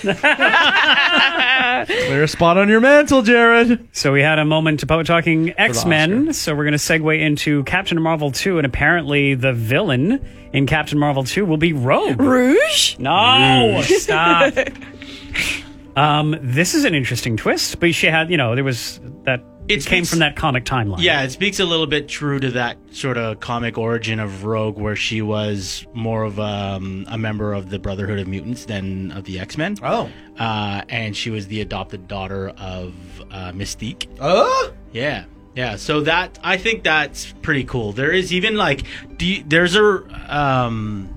[LAUGHS] Clear a spot on your mantel, Jared. So we had a moment about talking X Men. So we're going to segue into Captain Marvel 2, and apparently the villain in Captain Marvel 2 will be Rogue. Rouge? No, stop. Um, this is an interesting twist, but she had, you know, there was that. It It came speaks- from that comic timeline. Yeah, it speaks a little bit true to that sort of comic origin of Rogue, where she was more of um, a member of the Brotherhood of Mutants than of the X Men. Oh. Uh, and she was the adopted daughter of uh, Mystique. Oh. Yeah, yeah. So that I think that's pretty cool. There is even like, do you, there's a um,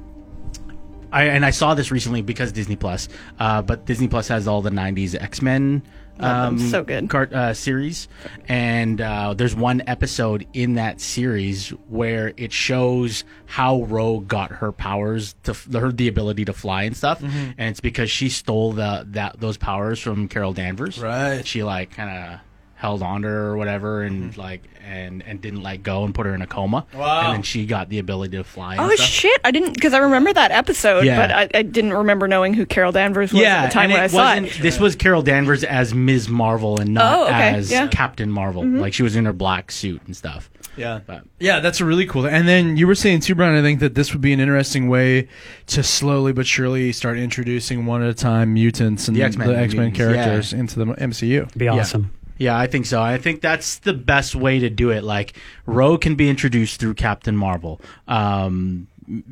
I and I saw this recently because Disney Plus. Uh, but Disney Plus has all the '90s X Men. Um, So good. Cart, uh, series, and uh, there's one episode in that series where it shows how Rogue got her powers to f- her the ability to fly and stuff, and it's because she stole the that those powers from Carol Danvers. Right. She like kind of held on to her or whatever, and mm-hmm. like and and didn't let go and put her in a coma. Wow. And then she got the ability to fly. And Oh stuff. shit! I didn't because I remember that episode, Yeah. but I, I didn't remember knowing who Carol Danvers was at the time when I saw it. This was Carol Danvers as Ms. Marvel and not Oh, okay, as yeah. Captain Marvel. Mm-hmm. Like she was in her black suit and stuff. Yeah. But- Yeah, that's a really cool. And then you were saying too, Brian. I think that this would be an interesting way to slowly but surely start introducing one at a time mutants and The the X-Men X Men mutants, characters into the MCU. Be awesome. Yeah, I think so. I think that's the best way to do it. Like Rogue can be introduced through Captain Marvel. Um,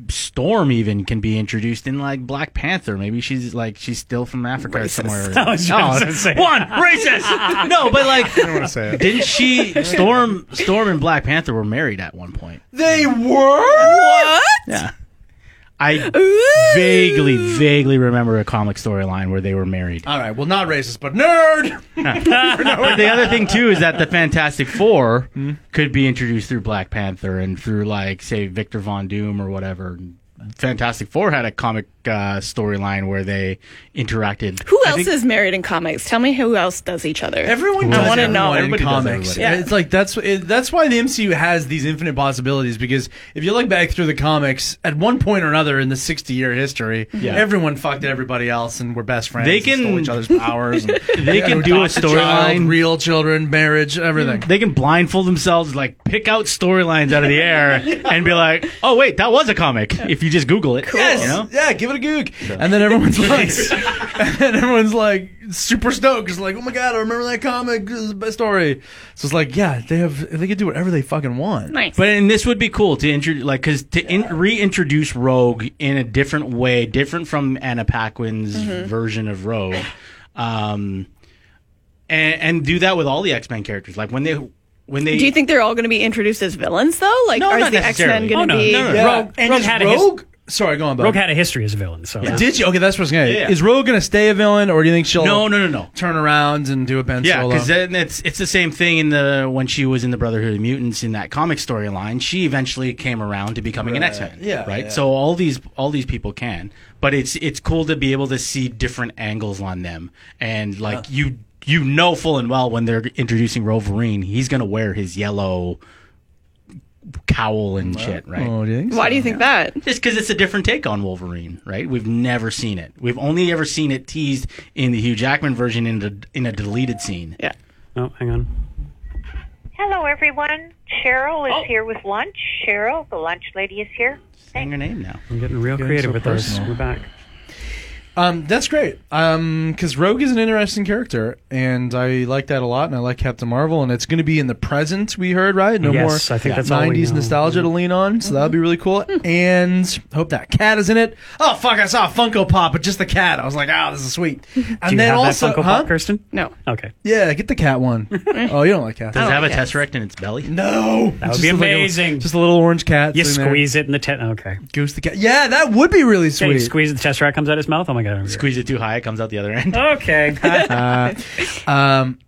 Storm even can be introduced in like Black Panther. Maybe she's like she's still from Africa or somewhere. [LAUGHS] I was just gonna say. one racist. [LAUGHS] no, but like, I don't want to say it. didn't she? Storm, Storm, and Black Panther were married at one point. They were. What? Yeah. I vaguely, vaguely remember a comic storyline where they were married. All right. Well, not racist, but nerd. [LAUGHS] [LAUGHS] But the other thing too is that the Fantastic Four hmm? could be introduced through Black Panther and through like say Victor Von Doom or whatever. Fantastic Four had a comic uh, storyline where they interacted. Who I else think- is married in comics? Tell me who else does each other. Everyone I wanna know. everyone in Everybody does comics. everybody. Yeah. It's like that's it, that's why the MCU has these infinite possibilities because if you look back through the comics, at one point or another in the sixty year history, Yeah. everyone fucked everybody else and were best friends. They and can- stole each other's powers. And [LAUGHS] They can do a adopt child, storyline. real children, marriage, everything. They can blindfold themselves, like pick out storylines out of the air, [LAUGHS] and be like, "Oh wait, that was a comic." If you just Google it, Yes. you know. Yeah, give it a goog. And then everyone's [LAUGHS] like, [LAUGHS] and then everyone's like super stoked. It's like, oh my god, I remember that comic. This is the best story. So it's like, yeah, they have, they can do whatever they fucking want. nice. But and this would be cool to introduce, like, because to in- reintroduce Rogue in a different way, different from Anna Paquin's Mm-hmm. version of Rogue, um, and, and do that with all the X Men characters. Like when they when they Do you think they're all going to be introduced as villains though? Like, No, are the X Men going to Oh, no, be? no, no. Yeah. Rogue- and Rogue is had a his- Sorry, go on, bud. Rogue had a history as a villain, so Did you? Okay, that's what I was gonna. Yeah. Is Rogue gonna stay a villain, or do you think she'll no no no no turn around and do a Ben Yeah, because then it's it's the same thing in the when she was in the Brotherhood of Mutants in that comic storyline. She eventually came around to becoming an X Men. Yeah, right. yeah. So all these all these people can, but it's it's cool to be able to see different angles on them, and like uh. you you know full and well when they're introducing Wolverine, he's gonna wear his yellow cowl and shit, right? Oh, do you think? Why do you think that? Just because it's a different take on Wolverine, right? We've never seen it. We've only ever seen it teased in the Hugh Jackman version in a, in a deleted scene. Yeah. Oh, hang on. Hello, everyone. Cheryl is Oh. here with lunch. Cheryl, the lunch lady, is here. Saying her name now. I'm getting real Getting creative so with this. We're back. Um, that's great. Um, because Rogue is an interesting character, and I like that a lot, and I like Captain Marvel, and it's going to be in the present. We heard right, no Yes, more I think that's all we '90s know. nostalgia to lean on, so that would be really cool. [LAUGHS] and hope that cat is in it. Oh fuck, I saw a Funko Pop, but just the cat. I was like, oh, this is sweet. [LAUGHS] And Do you then have also, that Funko huh? Pop, Kirsten? No. Okay. Yeah, get the cat one. [LAUGHS] oh, you don't like cats? Does it have a like cats. tesseract in its belly? No, That would be amazing. just a little orange cat. You sitting there. squeeze it in the tent. okay. Goose the cat. Yeah, that would be really Okay, you sweet. squeeze it, the tesseract comes out of his mouth. Oh my god. I'm Squeeze it too high, it comes out the other end. Okay. [LAUGHS] Uh, um,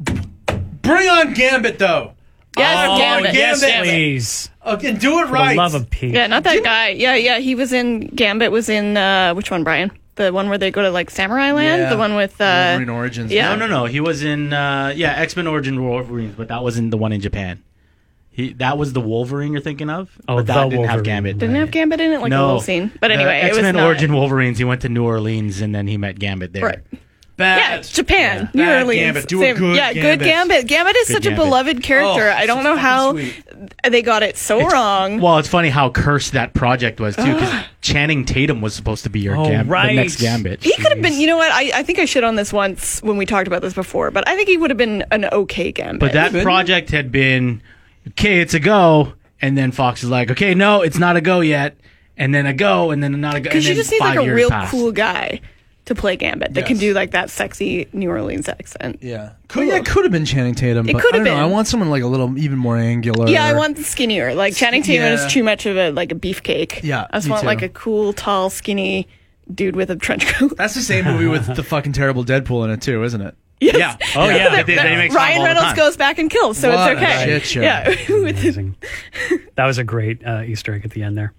bring on Gambit though. Yes, oh, Gambit. yes, Gambit. please. Okay, do it For right. the love of Pete. Yeah, not that guy. Yeah, yeah. He was in Gambit. Was in uh, which one, Brian? The one where they go to like Samurai Land. Yeah. The one with uh, Wolverine Origins. Yeah. No, no, no. He was in uh, yeah X Men Origin Wolverines, but that wasn't the one in Japan. He that was the Wolverine you're thinking of. Oh, but that the didn't have Gambit. Didn't have Gambit in it, like a no little scene. But anyway, it was X-Men not. Origin Wolverines. He went to New Orleans and then he met Gambit there. Right. Bad. Yeah, Japan, New Bad Orleans. Gambit. Do a Same- good yeah, good Gambit. Gambit. Gambit is Good such a beloved character. Oh, I don't know how sweet. they got it so wrong. Well, it's funny how cursed that project was too, because Channing Tatum was supposed to be your Oh, Gam- right. the next Gambit. He could have been, you know what? I, I think I shit on this once when we talked about this before, but I think he would have been an okay Gambit. But that project had been okay. It's a go, and then Fox is like, okay, no, it's not a go yet, and then a go, and then not a go. Because and you just need like a real passed. cool guy to play Gambit that can do like that sexy New Orleans accent. Yeah. Could, yeah, it could have been Channing Tatum. It could I have don't know. been. I want someone like a little even more angular. Yeah, I want the skinnier. Like Channing Tatum Yeah. is too much of a like a beefcake. Yeah, I just me want too. like a cool, tall, skinny dude with a trench coat. That's the same movie with the fucking terrible Deadpool in it too, isn't it? Yeah. Oh yeah. That- They, they make Ryan all the Reynolds time. goes back and kills, so What it's a okay. shit show. Yeah, [LAUGHS] With his- Amazing. that was a great uh, Easter egg at the end there.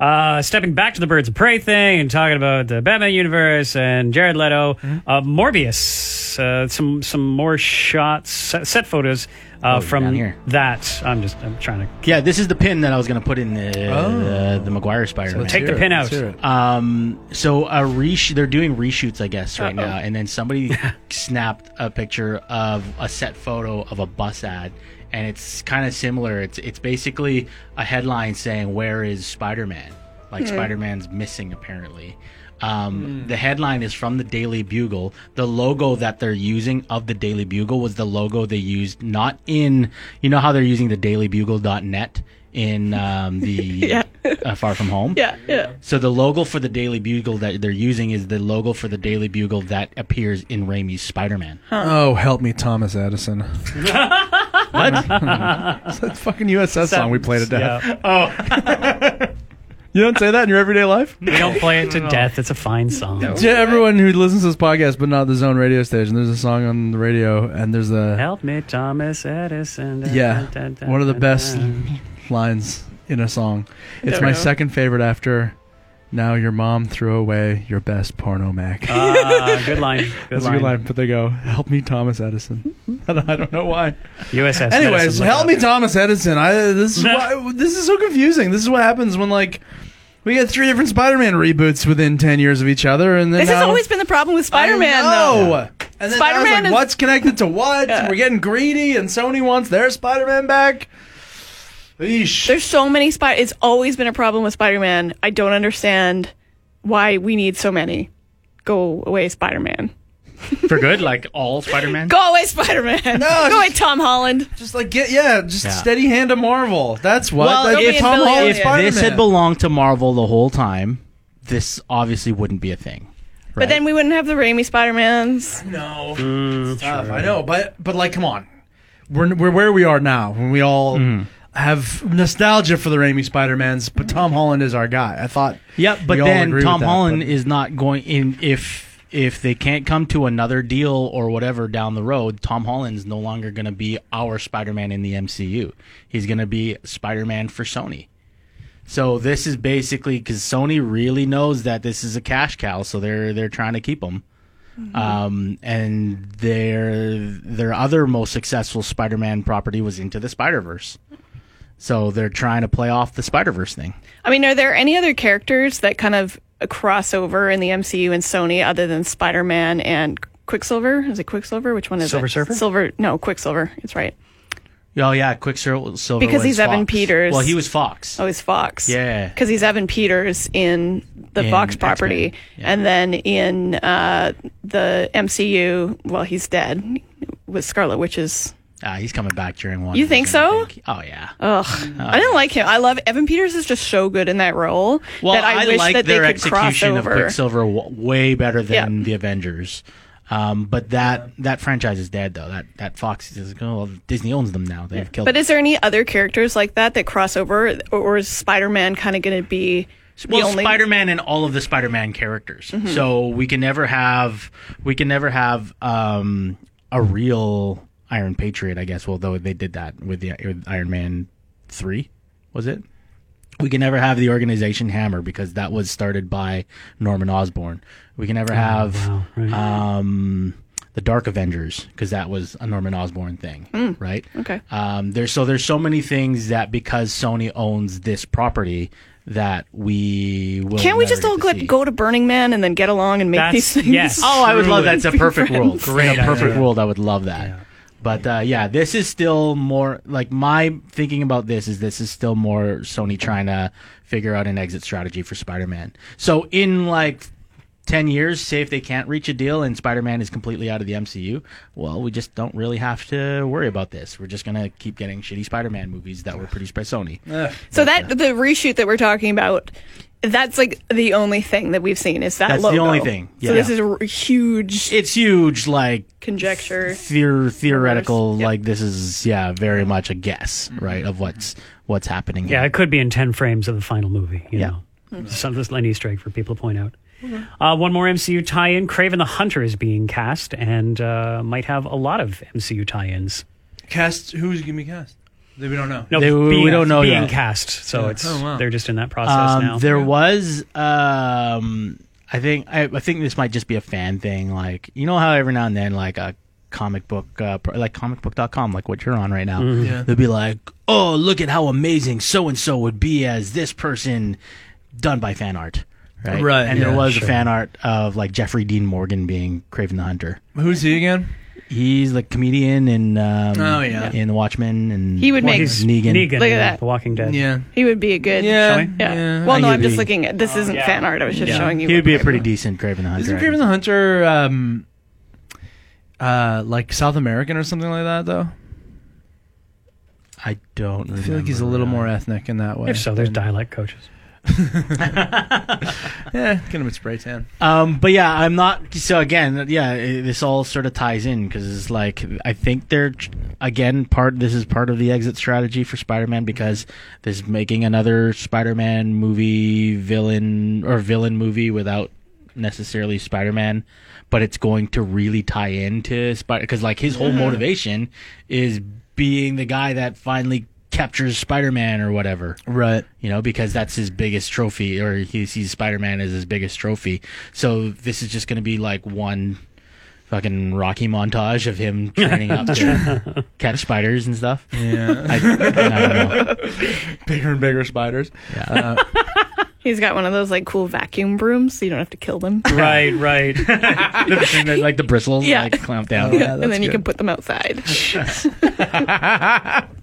Uh, stepping back to the Birds of Prey thing and talking about the Batman universe and Jared Leto, Mm-hmm. uh, Morbius, uh, some some more shots, set, set photos uh, Oh, from here. that. I'm just I'm trying to Yeah, this is the pin that I was going to put in the Oh. the, the Maguire Spider-Man. take the pin out. Um, so a resh- they're doing reshoots, I guess, right Uh-oh. now. And then somebody [LAUGHS] snapped a picture of a set photo of a bus ad, and it's kind of similar. It's it's basically a headline saying, "Where is Spider-Man?" Like Spider-Man's missing apparently. Um, The headline is from the Daily Bugle. The logo that they're using of the Daily Bugle was the logo they used not in. You know how they're using the DailyBugle.net in um, the [LAUGHS] Yeah. uh, Far From Home. yeah, yeah. So the logo for the Daily Bugle that they're using is the logo for the Daily Bugle that appears in Raimi's Spider-Man. Oh, help me, Thomas Edison. [LAUGHS] What? [LAUGHS] It's that fucking USS song we played it to death. Yeah. You don't say that in your everyday life? We don't play it to death. It's a fine song. To everyone who listens to this podcast, but not the Zone radio station, there's a song on the radio, and there's a Help me, Thomas Edison. yeah, one of the best lines in a song. It's my know. second favorite after. Now your mom threw away your best porno Mac. Ah, good [LAUGHS] line. Good That's line. a good line, but they go, "Help me, Thomas Edison." [LAUGHS] I don't, I don't know why. USS. Anyways, Medicine, help me. Thomas Edison. I this is [LAUGHS] why, this is so confusing. This is what happens when like we get three different Spider-Man reboots within ten years of each other, and then This has now- always been the problem with Spider-Man, I though. know. And then Spider-Man Spider-Man is- what's connected to what? Yeah. We're getting greedy, and Sony wants their Spider-Man back. Eesh. There's so many Spider. It's always been a problem with Spider-Man. I don't understand why we need so many. Go away, Spider-Man. [LAUGHS] For good, like all Spider-Man. Go away, Spider-Man. No, go just- away, Tom Holland. just like get yeah, just Yeah. steady hand to Marvel. That's what. Well, That's if- Tom Billy Holland Elliot. If Spider-Man. this had belonged to Marvel the whole time, this obviously wouldn't be a thing. But then we wouldn't have the Raimi Spider-Mans. No, mm, it's tough. I know, but but like, come on, we're we're where we are now when we all mm-hmm. Have nostalgia for the Raimi Spider-Mans, but Tom Holland is our guy. I thought. Yep, but we all then agree Tom that, Holland but- is not going in if if they can't come to another deal or whatever down the road, Tom Holland's no longer going to be our Spider-Man in the MCU. He's going to be Spider-Man for Sony. So this is basically because Sony really knows that this is a cash cow, so they're they're trying to keep him. Um, and their their other most successful Spider-Man property was Into the Spider-Verse. So they're trying to play off the Spider-Verse thing. I mean, are there any other characters that kind of cross over in the MCU and Sony other than Spider-Man and Quicksilver? Is it Quicksilver? Which one is Silver it? Surfer? Silver. No, Quicksilver. It's right. Oh yeah, Quicksilver. Because was he's Evan Fox. Peters. Well, he was Fox. Oh, he's Fox. Yeah. Because he's Evan Peters in the In Fox property. yeah. And then in uh, the MCU, well, he's dead with Scarlet Witch's. Ah, he's coming back during one. You think so? Oh yeah. Ugh. I didn't like him. I love Evan Peters is just so good in that role Well, that I, wish like that they could cross execution of over. Quicksilver w- way better than Yeah. the Avengers. Um, but that that franchise is dead though. That that Fox is oh, well, Disney owns them now. They've killed. But is there any other characters like that that cross over, or, is Spider-Man kind of going to be the well, only? Spider-Man and all of the Spider-Man characters. Mm-hmm. So we can never have we can never have um, a real Iron Patriot. I guess. Well, though they did that with the with Iron Man three, was it? We can never have the organization Hammer because that was started by Norman Osborn. We can never have wow, right. um, the Dark Avengers because that was a Norman Osborn thing, right? Okay. Um, there's so there's so many things that because Sony owns this property that we will. Can't we just all to go, go to Burning Man and then get along and make That's- these things? yes. Oh, I would love that. It's a perfect world. Great In a perfect idea. world, I would love that. But uh, yeah, this is still more like my thinking about this is this is still more Sony trying to figure out an exit strategy for Spider-Man. So in like 10 years, say if they can't reach a deal and Spider-Man is completely out of the MCU, well, we just don't really have to worry about this. We're just going to keep getting shitty Spider-Man movies that were produced by Sony. So that the reshoot that we're talking about, that's like the only thing that we've seen is that That's the only thing, So yeah. this is a r- huge It's huge like conjecture. theor- theoretical Yep. like this is yeah, very much a guess, right, of what's what's happening Yeah, here. it could be in 10 frames of the final movie. You Yeah. know, some this an Easter egg for people to point out. Uh, one more MCU tie-in: Kraven the Hunter is being cast and uh, might have a lot of MCU tie-ins. Cast who's gonna be cast? We don't know. No, They- we being, don't know being yet. cast, so Yeah. it's Oh, wow. they're just in that process Um, now. there was um I think I, I think this might just be a fan thing like you know how every now and then like a comic book uh, pr- like comicbook.com like what you're on right now Mm-hmm. Yeah. they'll be like oh look at how amazing so and so would be as this person done by fan art right Right, and yeah, there was sure. a fan art of like Jeffrey Dean Morgan being Kraven the Hunter Who's he again? He's the comedian in um, Oh, yeah. in the Watchmen and He would Well, make- he's Negan. Negan, Look at in that. The Walking Dead. Yeah. He would be a good. Yeah. Shall we? Yeah. Yeah. Well, no, I I'm just looking at this. Isn't fan art. I was just Yeah. showing you. he would what be a Kraven- pretty decent Kraven the Hunter Isn't I Kraven the Hunter um uh like South American or something like that though? I don't I feel like he's a little remember. more ethnic in that way. If so, there's dialect coaches. [LAUGHS] Yeah, get him a spray tan. Um, but yeah, I'm not. So again, yeah, it, this all sort of ties in because it's like I think they're again part. This is part of the exit strategy for Spider-Man because this making another Spider-Man movie villain or villain movie without necessarily Spider-Man, but it's going to really tie into Spider because like his whole motivation is being the guy that finally captures Spider-Man or whatever Right. you know, because that's his biggest trophy, or he sees Spider Man as his biggest trophy. So this is just going to be like one fucking Rocky montage of him [LAUGHS] training up to [LAUGHS] catch spiders and stuff. Yeah. I, I don't know. [LAUGHS] bigger and bigger spiders. Yeah. Uh, He's got one of those like cool vacuum brooms, so you don't have to kill them. [LAUGHS] Right, right. [LAUGHS] The thing that, like the bristles, Yeah. like clamp down. Yeah, and then that's you can put them outside. [LAUGHS]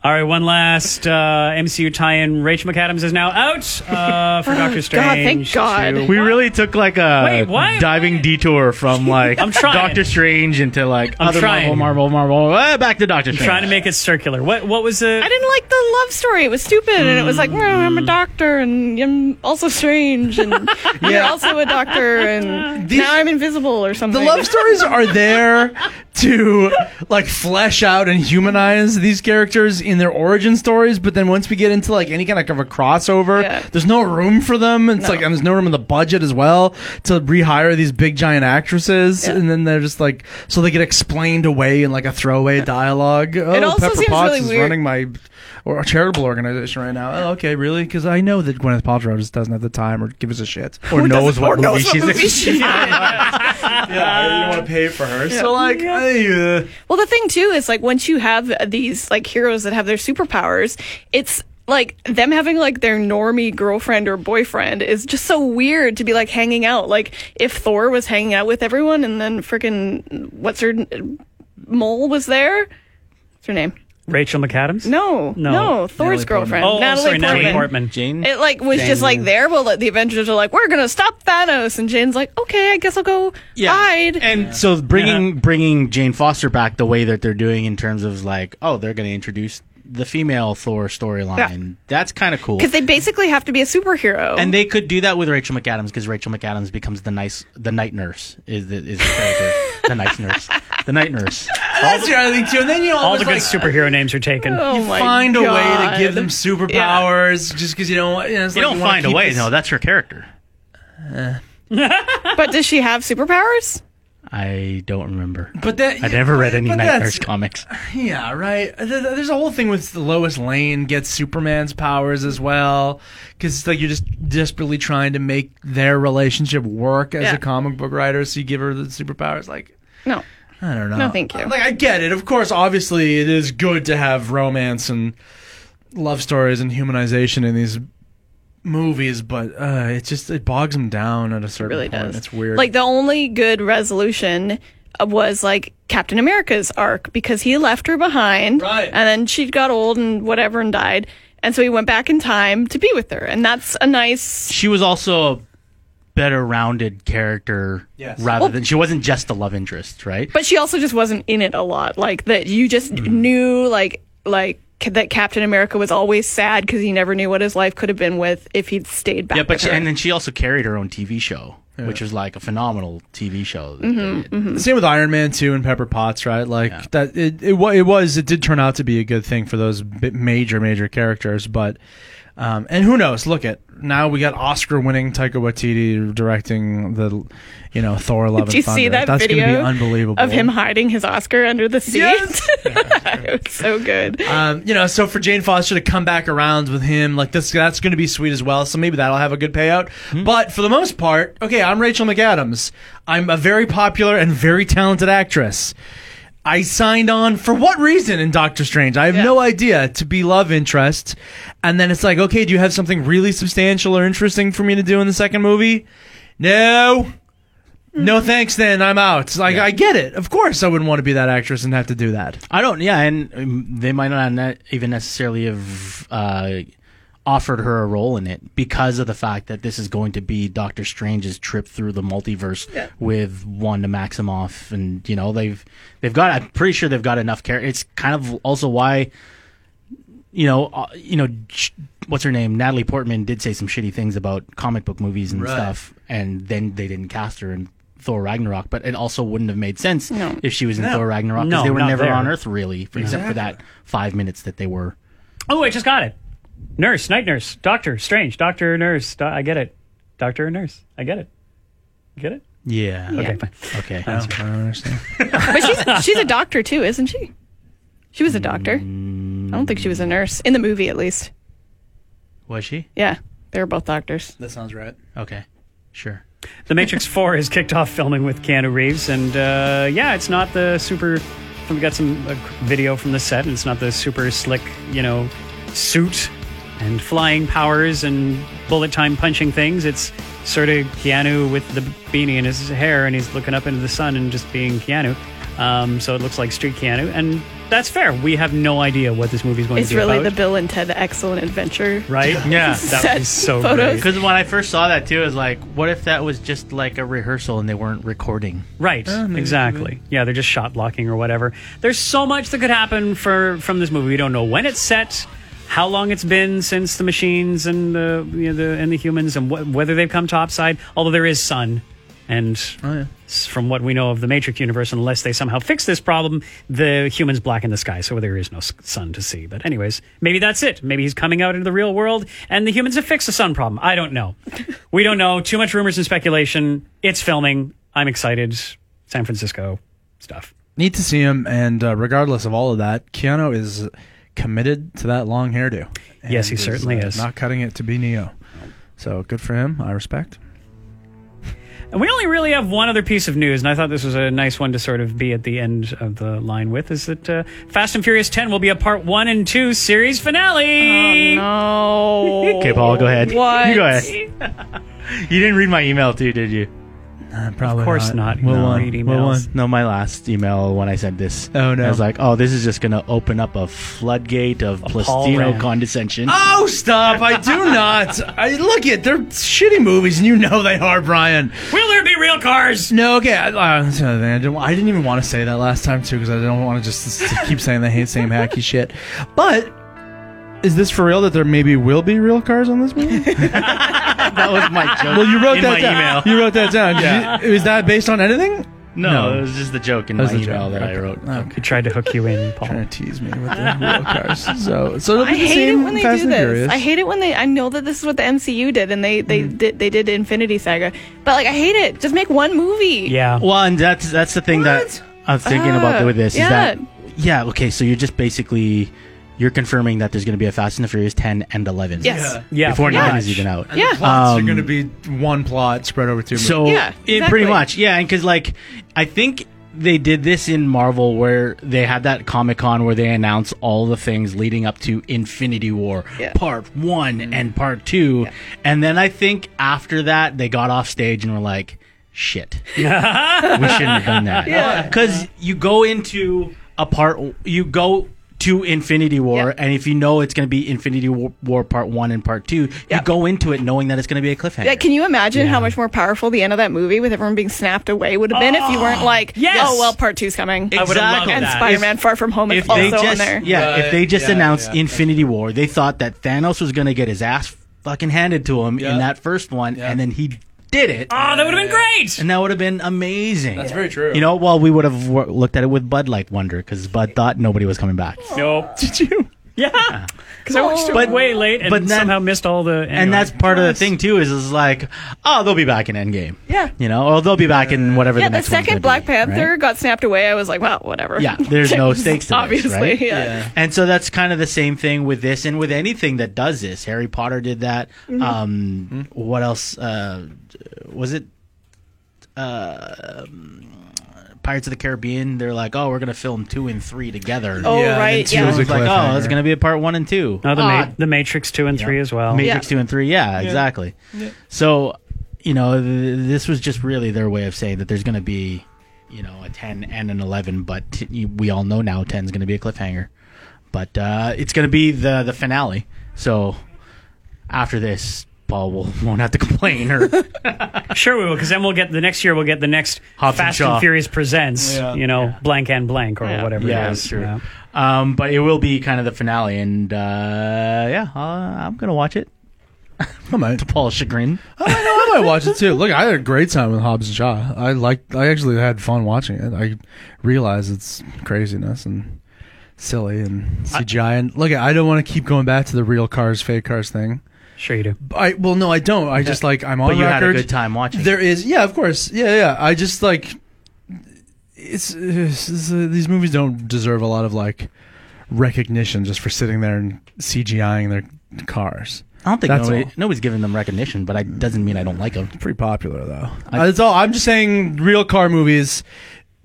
All right, one last uh, MCU tie-in. Rachel McAdams is now out uh, for Doctor [GASPS] Strange. God, thank God. to- We really took like a Wait, what? diving detour from like I'm trying. Doctor Strange into like I'm other trying. Marvel, Marvel, Marvel, eh, back to Doctor Strange. trying to make it circular. What what was the? I didn't like the love story. It was stupid, and it was like, "Well, I'm a doctor, and I'm also strange, and you're also a doctor, and now I'm invisible or something. The love stories are there to like flesh out and humanize these characters in their origin stories, but then once we get into like any kind of of a crossover, Yeah. there's no room for them. It's No. like and there's no room in the budget as well to rehire these big giant actresses, Yeah. and then they're just like so they get explained away in like a throwaway dialogue. Oh, also Pepper seems Potts really is weird- running my or a charitable organization right now. Oh, okay, really? Because I know that Gwyneth Paltrow just doesn't have the time or gives a shit. or knows what or movie knows what she's movie she's [LAUGHS] yeah, you want to pay for her. So like, I, uh, Well, the thing too is like once you have these like heroes that have their superpowers, it's like them having like their normie girlfriend or boyfriend is just so weird to be like hanging out. Like if Thor was hanging out with everyone and then freaking what's her mole was there? What's her name? Rachel McAdams? No, No. no, Thor's Natalie girlfriend, Oh, Natalie sorry, Natalie Portman. Portman. Jane. It like was just like there. Well, the Avengers are like, we're gonna stop Thanos, and Jane's like, okay, I guess I'll go hide. And so bringing bringing Jane Foster back the way that they're doing in terms of like, oh, they're going to introduce the female Thor storyline. Yeah. That's kind of cool. Because they basically have to be a superhero. And they could do that with Rachel McAdams because Rachel McAdams becomes the nice the night nurse is the is the character [LAUGHS] the night nurse the night nurse. [LAUGHS] that's the other thing too. And then you All the always good like, superhero names are taken. oh my find a way to give them superpowers just because you don't. You, know, it's You like don't wanna find a way. this- No, that's her character. [LAUGHS] But does she have superpowers? I don't remember. But that I never read any Night Nurse comics. Yeah, right. Th- th- There's a whole thing with Lois Lane gets Superman's powers as well, because it's like you're just desperately trying to make their relationship work as Yeah. a comic book writer. So you give her the superpowers. Like, No. I don't know. No, thank you. Like, I get it. Of course, obviously, it is good to have romance and love stories and humanization in these movies, but uh, it just it bogs them down at a certain really point. does. It's weird. Like the only good resolution was like Captain America's arc because he left her behind, Right. And then she got old and whatever and died, and so he went back in time to be with her, and that's a nice. She was also a better rounded character Yes. rather Well- than she wasn't just a love interest, right? But she also just wasn't in it a lot. Like that, you just Mm-hmm. knew like like that Captain America was always sad because he never knew what his life could have been with if he'd stayed back. yeah, but with she, her. and then she also carried her own TV show, which was like a phenomenal TV show. Mm-hmm, they did. Same with Iron Man 2 and Pepper Potts, right? Like that it, it it was it did turn out to be a good thing for those major major characters, but um, and who knows? Look at now we got Oscar winning Taika Waititi directing the you know Thor Love Did and you Thunder. see that That's video gonna be unbelievable. of him hiding his Oscar under the seat? Yes. [LAUGHS] it was so good. Um, you know, so for Jane Foster to come back around with him, like this, that's going to be sweet as well. So maybe that'll have a good payout. But for the most part, okay, I'm Rachel McAdams. I'm a very popular and very talented actress. I signed on for what reason in Doctor Strange? I have no idea to be love interest. And then it's like, okay, do you have something really substantial or interesting for me to do in the second movie? No. No thanks then. I'm out. Like I get it. Of course I wouldn't want to be that actress and have to do that. I don't. Yeah, and um, they might not even necessarily have uh, offered her a role in it because of the fact that this is going to be Doctor Strange's trip through the multiverse with Wanda Maximoff, and you know they've they've got. I'm pretty sure they've got enough care. It's kind of also why, you know, uh, you know. What's her name? Natalie Portman did say some shitty things about comic book movies and Right. stuff, and then they didn't cast her in Thor Ragnarok. But it also wouldn't have made sense No. if she was in No. Thor Ragnarok because No, they were never there. on Earth really, for, except for that five minutes that they were. Oh, I just got it. Nurse, night nurse, doctor, strange, doctor, nurse. Do- I get it. Doctor and nurse. I get it. Get it? Yeah. Okay, fine. Okay. I don't understand. But she's she's a doctor too, isn't she? She was a doctor. I don't think she was a nurse in the movie, at least. Was she? Yeah, they were both doctors. that sounds right. Okay. Sure. The Matrix [LAUGHS] 4 has kicked off filming with Keanu Reeves, and uh, yeah, it's not the super. We got some uh, video from the set, and it's not the super slick, you know, suit and flying powers and bullet time punching things. It's sort of Keanu with the beanie in his hair, and he's looking up into the sun and just being Keanu. Um, so it looks like street Keanu, and that's fair. We have no idea what this movie's going It's to be It's really about, the Bill and Ted Excellent Adventure. right? [LAUGHS] Yeah. that Set would be so photos. great. Because when I first saw that too, I was like, what if that was just like a rehearsal and they weren't recording? Right, exactly. Yeah, they're just shot blocking or whatever. There's so much that could happen for from this movie. We don't know when it's set, how long it's been since the machines and the you know, the and the humans, and wh- whether they've come topside. Although there is sun, and s- from what we know of the Matrix universe, unless they somehow fix this problem, the humans blacken the sky, so there is no sun to see. But anyways, maybe that's it. Maybe he's coming out into the real world, and the humans have fixed the sun problem. I don't know. [LAUGHS] we don't know. Too much rumors and speculation. It's filming. I'm excited. San Francisco stuff. Need to see him, and uh, regardless of all of that, Keanu is committed to that long hairdo. Yes, he certainly uh, is. Not cutting it to be Neo. So good for him. I respect. And we only really have one other piece of news, and I thought this was a nice one to sort of be at the end of the line with, is that uh, Fast and Furious 10 will be a part one and two series finale. Oh no. [LAUGHS] Okay, Paul, go ahead. What? [LAUGHS] You go ahead. You didn't read my email too, did you? Uh, probably Of course not. Will No. one. Read Will emails. one. No, my last email when I sent this. Oh, no. I was like, oh, this is just going to open up a floodgate of Paul Plastino condescension. Oh, stop! I do [LAUGHS] not. I look at They're shitty movies, and you know they are, Brian. Will there be real cars? No, okay. I, uh, that's another thing. I didn't, I didn't even want to say that last time too because I don't want to just s- keep saying the same hacky shit. But is this for real that there maybe will be real cars on this movie? [LAUGHS] [LAUGHS] that was my joke. well, you wrote in that my down. email. You wrote that down. Did Yeah. you- is that based on anything? No, No. it was just the joke in That my the email joke. that I wrote. Okay. He tried to hook you in, Paul. Trying to tease me with the real cars. [LAUGHS] So, so it'll be I the hate it same when they do this. Furious. I hate it when they. I know that this is what the MCU did, and they they did they did Infinity Saga, but like I hate it. Just make one movie. Yeah. Well, and that's that's the thing that I'm thinking about Ah, with this yeah. is that yeah, okay, so you're just basically you're confirming that there's going to be a Fast and the Furious 10 and 11. Yes. Yeah. Yeah, Before pretty nine much. is even out. Yeah. Plots are Um, going to be one plot spread over two movies. So Yeah, it, exactly. pretty much, yeah, and because like I think they did this in Marvel where they had that Comic Con where they announced all the things leading up to Infinity War Yeah. Part One and Part Two, and then I think after that they got off stage and were like, "Shit, [LAUGHS] we shouldn't have done that." Yeah. [LAUGHS] because you go into a part, you go. To Infinity War, Yeah. and if you know it's going to be Infinity War, War Part One and Part Two, Yeah. you go into it knowing that it's going to be a cliffhanger. Yeah, can you imagine how much more powerful the end of that movie with everyone being snapped away would have been if you oh, weren't like, oh, yes. oh well, part two's coming, I would've loved Exactly. and that. Spider-Man: Far From Home is if they also just on there. yeah, if they just yeah, announced yeah. Infinity War, they thought that Thanos was going to get his ass fucking handed to him Yeah. in that first one, Yeah. and then he did it, Oh, that would have been great. and that would have been amazing. That's very true. You know, well, we would have w- looked at it with Bud like Wonder because Bud thought nobody was coming back. Nope. Did you? [LAUGHS] Yeah. Because I watched it But- way late and but that- somehow missed all the. And that's part of the thing too. Is is like, oh, they'll be back in Endgame. Yeah. You know, or they'll be back in whatever. Yeah, the the next one's second gonna Black be, Panther right? got snapped away. I was like, well, whatever. Yeah, there's no [LAUGHS] stakes to this, Obviously, right? yeah. And so that's kind of the same thing with this and with anything that does this. Harry Potter did that. Mm-hmm. Um, What else? Uh, was it? Uh, Pirates of the Caribbean. They're like, oh, we're gonna film two and three together. Oh, Yeah, right, and two yeah. was a It's like, oh, it's gonna be a part one and two. Oh, the, Ah, Ma- the Matrix 2 and 3 as well. Matrix Yeah. two and three. Yeah, exactly. So, you know, th- this was just really their way of saying that there's going to be, you know, a ten and an eleven. But t- you- we all know now 10 is going to be a cliffhanger. But uh, it's going to be the the finale. So after this, Paul will [LAUGHS] won't have to complain or [LAUGHS] Sure, we will, because then we'll get the next year. We'll get the next Hobbs and Fast Shaw. and Furious presents. Yeah. You know, blank and blank or Yeah. whatever. yeah, it that's true. Yeah. Um, but it will be kind of the finale, and uh, yeah, uh, I'm gonna watch it. I might. [LAUGHS] Paul's chagrin. I know I might watch it too. Look, I had a great time with Hobbs and Shaw. I like. I actually had fun watching it. I realize it's craziness and silly and CGI. and look, I don't want to keep going back to the real cars, fake cars thing. Sure, you do. I well, no, I don't. I just like I'm on But you had a record. good time watching. There is, yeah, of course, yeah, yeah. I just like it's, it's, it's, uh, these movies don't deserve a lot of like recognition just for sitting there and CGIing their cars. I don't think That's nobody, all. nobody's giving them recognition, but it doesn't mean I don't like them. Pretty popular though. Uh, That's all. I'm just saying, real car movies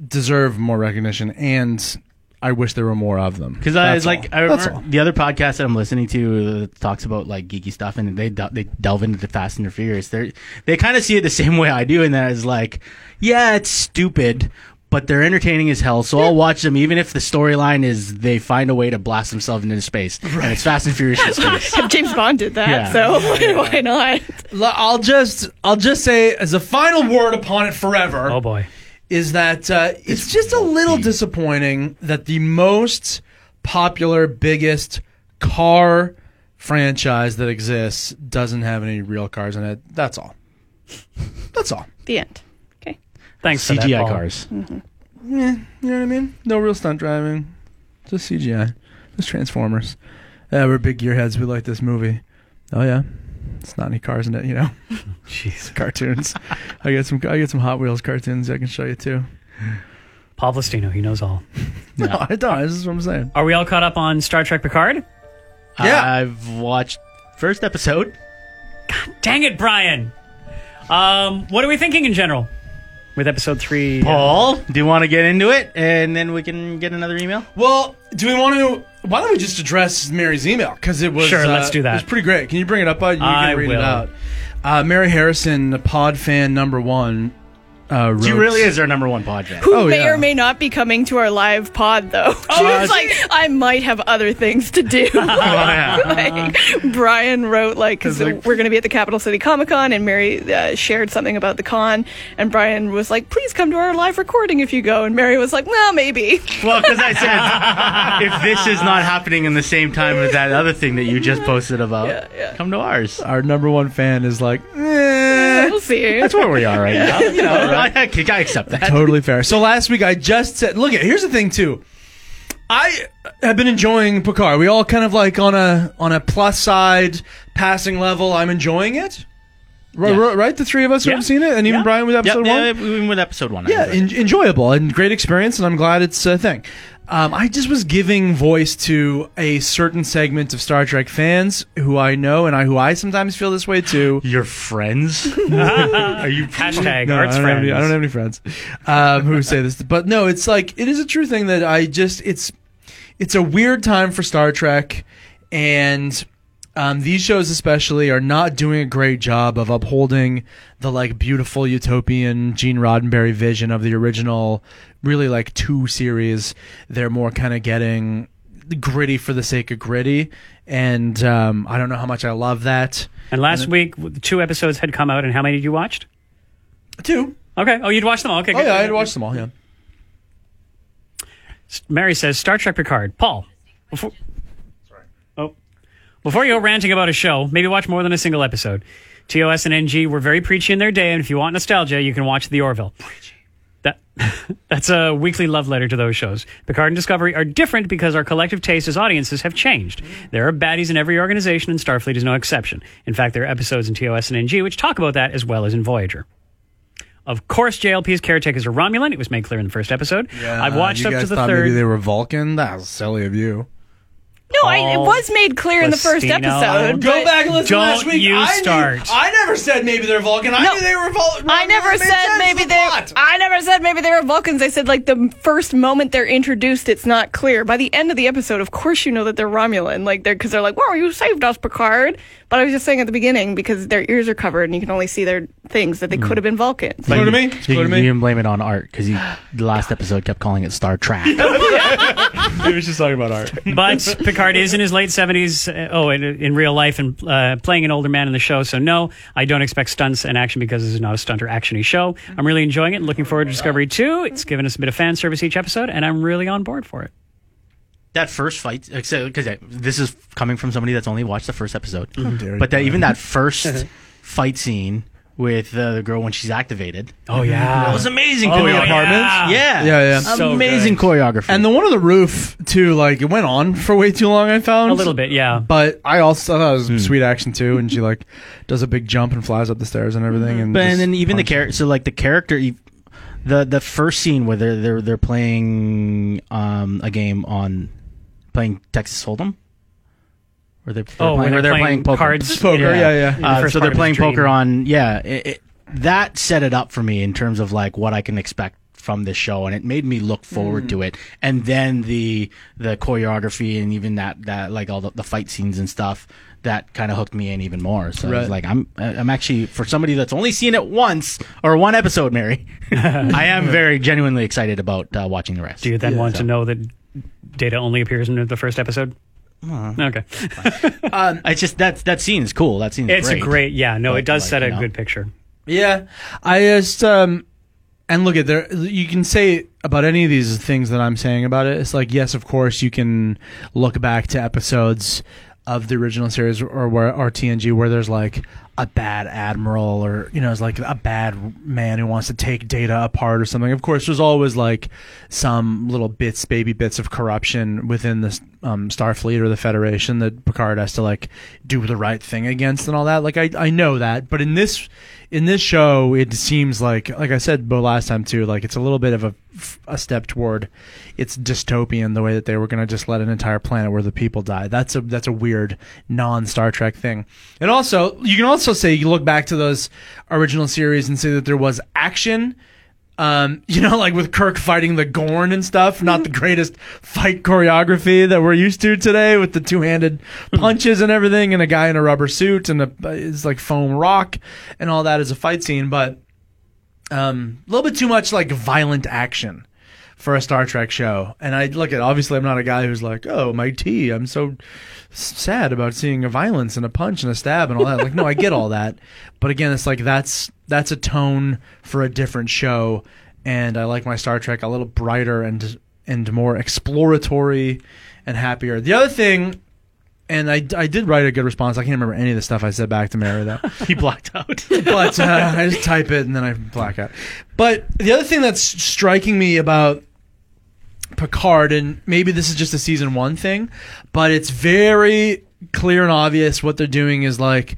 deserve more recognition, and I wish there were more of them. Because I was like, all. I remember the other podcast that I'm listening to uh, talks about like geeky stuff, and they del- they delve into the Fast and the Furious. They they kind of see it the [LAUGHS] same way I do, and that is like, yeah, it's stupid, but they're entertaining as hell. So I'll watch them, even if the storyline is they find a way to blast themselves into space, and it's Fast and Furious in [LAUGHS] space. James Bond did that, Yeah. so [LAUGHS] why not? L- I'll just, I'll just say as a final word upon it forever. Oh boy. Is that uh, it's just a little disappointing that the most popular, biggest car franchise that exists doesn't have any real cars in it. That's all. That's all. The end. Okay. Thanks for that, CGI Paul. cars. Yeah, you know what I mean? No real stunt driving, just CGI, just Transformers. Yeah, we're big gearheads. We like this movie. Oh yeah, it's not any cars in it, you know. [LAUGHS] Jeez, cartoons. I get some. I get some Hot Wheels cartoons. I can show you too. Paul Plastino, he knows all. [LAUGHS] No, I don't. This is what I'm saying. Are we all caught up on Star Trek Picard? Yeah. I've watched first episode. God dang it, Brian. Um, what are we thinking in general with episode three? Paul, do you want to get into it, and then we can get another email? Well, do we want to? Why don't we just address Mary's email because it was Sure, uh, let's do that. It was pretty great. Can you bring it up, bud? You I can read will. it out. Uh, Mary Harrison, pod fan number one. Uh, wrote, She really is our number one pod fan. Who Oh, may yeah. or may not be coming to our live pod, though. She Uh, was like, I might have other things to do. [LAUGHS] [LAUGHS] like, Brian wrote, like, because we're going to be at the Capital City Comic Con, and Mary uh, shared something about the con, and Brian was like, please come to our live recording if you go. And Mary was like, well, maybe. Well, because I said [LAUGHS] if this is not happening in the same time as that other thing that you just posted about, Yeah, yeah. come to ours. Our number one fan is like, eh. We'll see. That's where we are right now. You know, I, I, I accept that. totally fair. So last week I just said, look at here's the thing too. I have been enjoying Picard. We all kind of like on a on a plus side passing level. I'm enjoying it. Right, Yeah. right? The three of us who Yeah. have seen it, and even Yeah. Brian with episode yeah, one. even with episode one. I Yeah, en- enjoyable and great experience, and I'm glad it's a thing. Um, I just was giving voice to a certain segment of Star Trek fans who I know, and I who I sometimes feel this way too. [LAUGHS] Your friends? [LAUGHS] Are you Hashtag No, arts I don't, any, I don't have any friends um, who say this, but no, it's like it is a true thing that I just it's it's a weird time for Star Trek, and um, these shows especially are not doing a great job of upholding the like beautiful utopian Gene Roddenberry vision of the original, really like two series. They're more kind of getting gritty for the sake of gritty, and um, I don't know how much I love that. And last week, two episodes had come out, and how many did you watched? Two. Okay. Oh, you'd watched them all. Okay. Oh good. yeah, I'd watched them all. Yeah. Mary says Star Trek Picard. Paul. Before. Before you go ranting about a show, maybe watch more than a single episode. TOS and NG were very preachy in their day, and if you want nostalgia, you can watch The Orville. That, [LAUGHS] that's a weekly love letter to those shows. Picard and Discovery are different because our collective taste as audiences have changed. There are baddies in every organization, and Starfleet is no exception. In fact, there are episodes in TOS and NG which talk about that as well as in Voyager. Of course, JLP's caretakers are Romulan. It was made clear in the first episode. Yeah, I've watched up to the thought third. Maybe they were Vulcan. That was silly of you. No, I, it was made clear in the first Plastino. episode. Go but back and listen to Don't last week. you I knew- start. I never said maybe they're Vulcan. I No. knew they were Vulcan. I never said maybe they. I never said maybe they were Vulcans. I said like the first moment they're introduced, it's not clear. By the end of the episode, of course you know that they're Romulan, like they're because they're like, "Wow, you saved us, Picard." But I was just saying at the beginning because their ears are covered and you can only see their things that they could have been Vulcans. Clear to me. It's You, clear to you me. can blame it on art because the last episode kept calling it Star Trek. [LAUGHS] He was just talking about art. [LAUGHS] but Picard is in his late seventies. Uh, oh, in, in real life and uh, playing an older man in the show. So no, I don't expect stunts and action because this is not a stunt or actiony show. I'm really enjoying it. and Looking forward to Discovery Two. It's given us a bit of fan service each episode, and I'm really on board for it. that first fight, because this is coming from somebody that's only watched the first episode. dare But that even that [LAUGHS] first fight scene with uh, the girl when she's activated, Oh yeah, that was amazing. Oh, choreography. yeah. yeah, Yeah, yeah. So amazing choreography. And the one on the roof too, like it went on for way too long. I found a little bit. Yeah. but I also thought it was sweet action too. And she like does a big jump and flies up the stairs and everything. And But and then even the character, so like the character, the the first scene where they're they're they're playing um a game on playing Texas Hold'em, or they they're Oh, when playing, or they're they're playing poker. cards. Poker, yeah, yeah. In the Uh, first so they're playing poker on yeah. It, it, that set it up for me in terms of like what I can expect from this show, and it made me look forward Hmm. to it. And then the the choreography and even that that like all the, the fight scenes and stuff that kind of hooked me in even more. So I was Right. like, I'm I'm actually for somebody that's only seen it once or one episode, Mary. [LAUGHS] I am [LAUGHS] very genuinely excited about uh, watching the rest. Do you then Yeah. want to know that Data only appears in the first episode? Okay, [LAUGHS] I just that that scene is cool. That scene is it's great. a great. Yeah, no, But, it does like, set a you know. good picture. Yeah, I just um, and look at there. You can say about any of these things that I'm saying about it. It's like yes, of course, you can look back to episodes of the original series or where or TNG where there's like a bad admiral or you know it's like a bad man who wants to take data apart or something. Of course, there's always like some little bits, baby bits of corruption within the um, Starfleet or the Federation that Picard has to like do the right thing against and all that. Like I I know that, but in this in this show, it seems like like I said last time too. Like it's a little bit of a a step toward it's dystopian the way that they were going to just let an entire planet where the people die. That's a that's a weird non Star Trek thing. And also, you can also say you look back to those original series and say that there was action. Um, [LAUGHS] you know, like with Kirk fighting the Gorn and stuff, not the greatest fight choreography that we're used to today with the two-handed punches and everything, and a guy in a rubber suit and a it's like foam rock and all that as a fight scene, but um, a little bit too much like violent action for a Star Trek show. And I look at obviously I'm not a guy who's like, oh my tea, I'm so sad about seeing a violence and a punch and a stab and all that. Like, no, I get all that, but again, it's like that's that's a tone for a different show, and I like my Star Trek a little brighter and and more exploratory and happier. The other thing and I, I did write a good response. I can't remember any of the stuff I said back to Mary though. [LAUGHS] he blacked out. [LAUGHS] but uh, I just type it and then I black out. But the other thing that's striking me about Picard, and maybe this is just a season one thing, but it's very clear and obvious what they're doing is like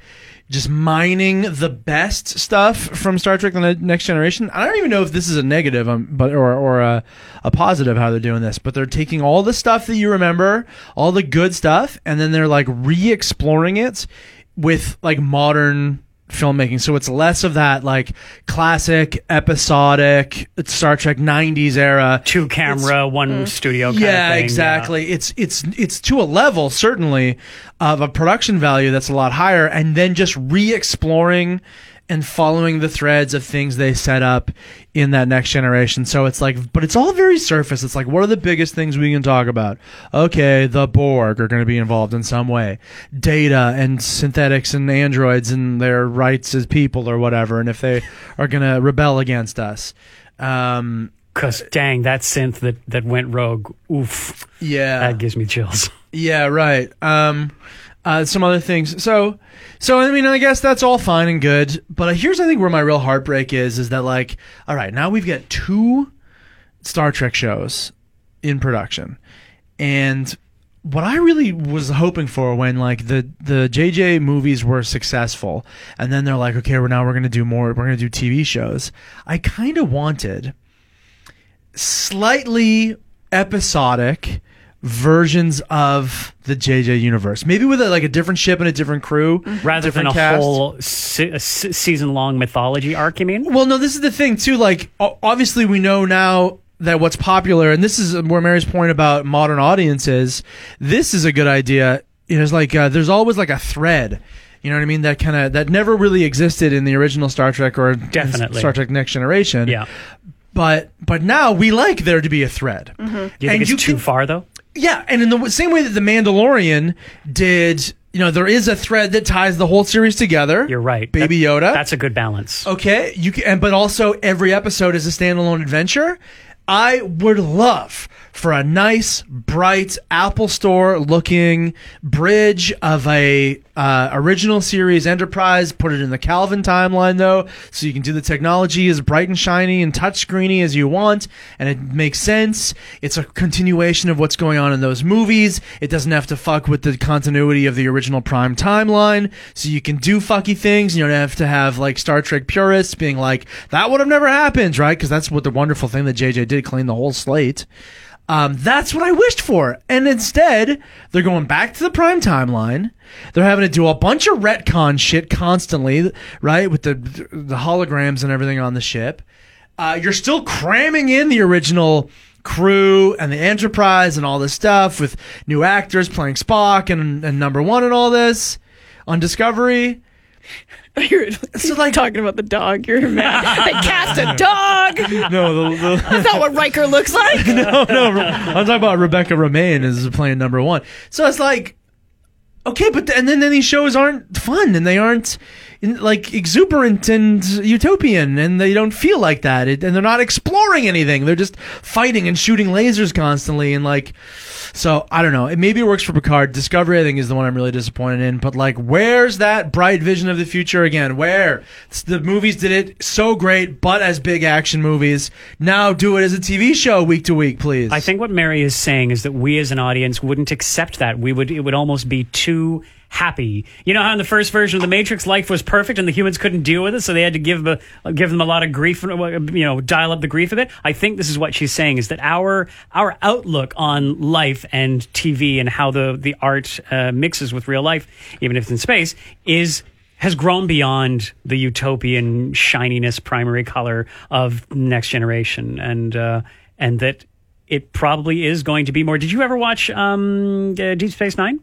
just mining the best stuff from Star Trek: The Next Generation. I don't even know if this is a negative, um, but or or a, a positive how they're doing this, but they're taking all the stuff that you remember, all the good stuff, and then they're like re-exploring it with like modern filmmaking. So it's less of that like classic episodic Star Trek 90s era Two camera, one uh, studio. Kind yeah, of thing, exactly. It's it's it's to a level certainly of a production value that's a lot higher, and then just re-exploring and following the threads of things they set up in that next generation. So it's like, but it's all very surface. It's like, what are the biggest things we can talk about? Okay, the Borg are going to be involved in some way. Data and synthetics and androids and their rights as people or whatever, and if they are going to rebel against us. Um, Because dang, that synth that that went rogue. Oof. yeah. That gives me chills. Yeah, right. Um, uh, some other things. So, so I mean, I guess that's all fine and good. But here's, I think, where my real heartbreak is: is that like, all right, now we've got two Star Trek shows in production, and what I really was hoping for when like the the JJ movies were successful, and then they're like, okay, we're now we're gonna do more, we're gonna do TV shows. I kind of wanted slightly episodic versions of the JJ universe, maybe with a, like a different ship and a different crew, Rather than a cast. whole se- se- season long mythology arc, you mean? Well, no, this is the thing too. Like, o- obviously, we know now that what's popular, and this is where Mary's point about modern audiences. This is a good idea. You know, it's like uh, there's always like a thread. You know what I mean? That kind of that never really existed in the original Star Trek or Definitely. Star Trek Next Generation. Yeah. But but now we like there to be a thread. Do you And think it's you too can- far though? Yeah, and in the same way that the Mandalorian did, you know, there is a thread that ties the whole series together. You're right. Baby That- Yoda. That's a good balance. Okay, you can, and but also every episode is a standalone adventure. I would love for a nice, bright Apple Store looking bridge of a uh, original series Enterprise. Put it in the Kelvin timeline though, so you can do the technology as bright and shiny and touchscreeny as you want, and it makes sense. It's a continuation of what's going on in those movies. It doesn't have to fuck with the continuity of the original Prime timeline, so you can do fucky things. You don't have to have like Star Trek purists being like, "That would have never happened," right? Because that's what the wonderful thing that JJ did, clean the whole slate. Um, that's what I wished for. And instead, they're going back to the prime timeline. They're having to do a bunch of retcon shit constantly, right? With the the holograms and everything on the ship. Uh, you're still cramming in the original crew and the Enterprise and all this stuff with new actors playing Spock and, and number one and all this on Discovery. [LAUGHS] [LAUGHS] You're like talking about the dog. You're mad. [LAUGHS] they cast a dog. No, the, the, That's not what Riker looks like. no, no. I'm talking about Rebecca Romijn is playing number one. So it's like, okay, but and then, then these shows aren't fun and they aren't in, like exuberant and utopian and they don't feel like that it, and they're not exploring anything. They're just fighting and shooting lasers constantly and like. So I don't know. It maybe it works for Picard. Discovery, I think, is the one I'm really disappointed in. But like, where's that bright vision of the future again? Where the movies did it so great, but as big action movies. Now do it as a TV show week to week, please. I think what Mary is saying is that we as an audience wouldn't accept that. We would it would almost be too happy. You know how in the first version of the Matrix life was perfect and the humans couldn't deal with it, so they had to give a, give them a lot of grief, uh, you know, dial up the grief a bit. I think this is what she's saying is that our our outlook on life and TV and how the the art uh, mixes with real life, even if it's in space, is has grown beyond the utopian shininess primary color of next generation and uh, and that it probably is going to be more did you ever watch um, uh, deep space nine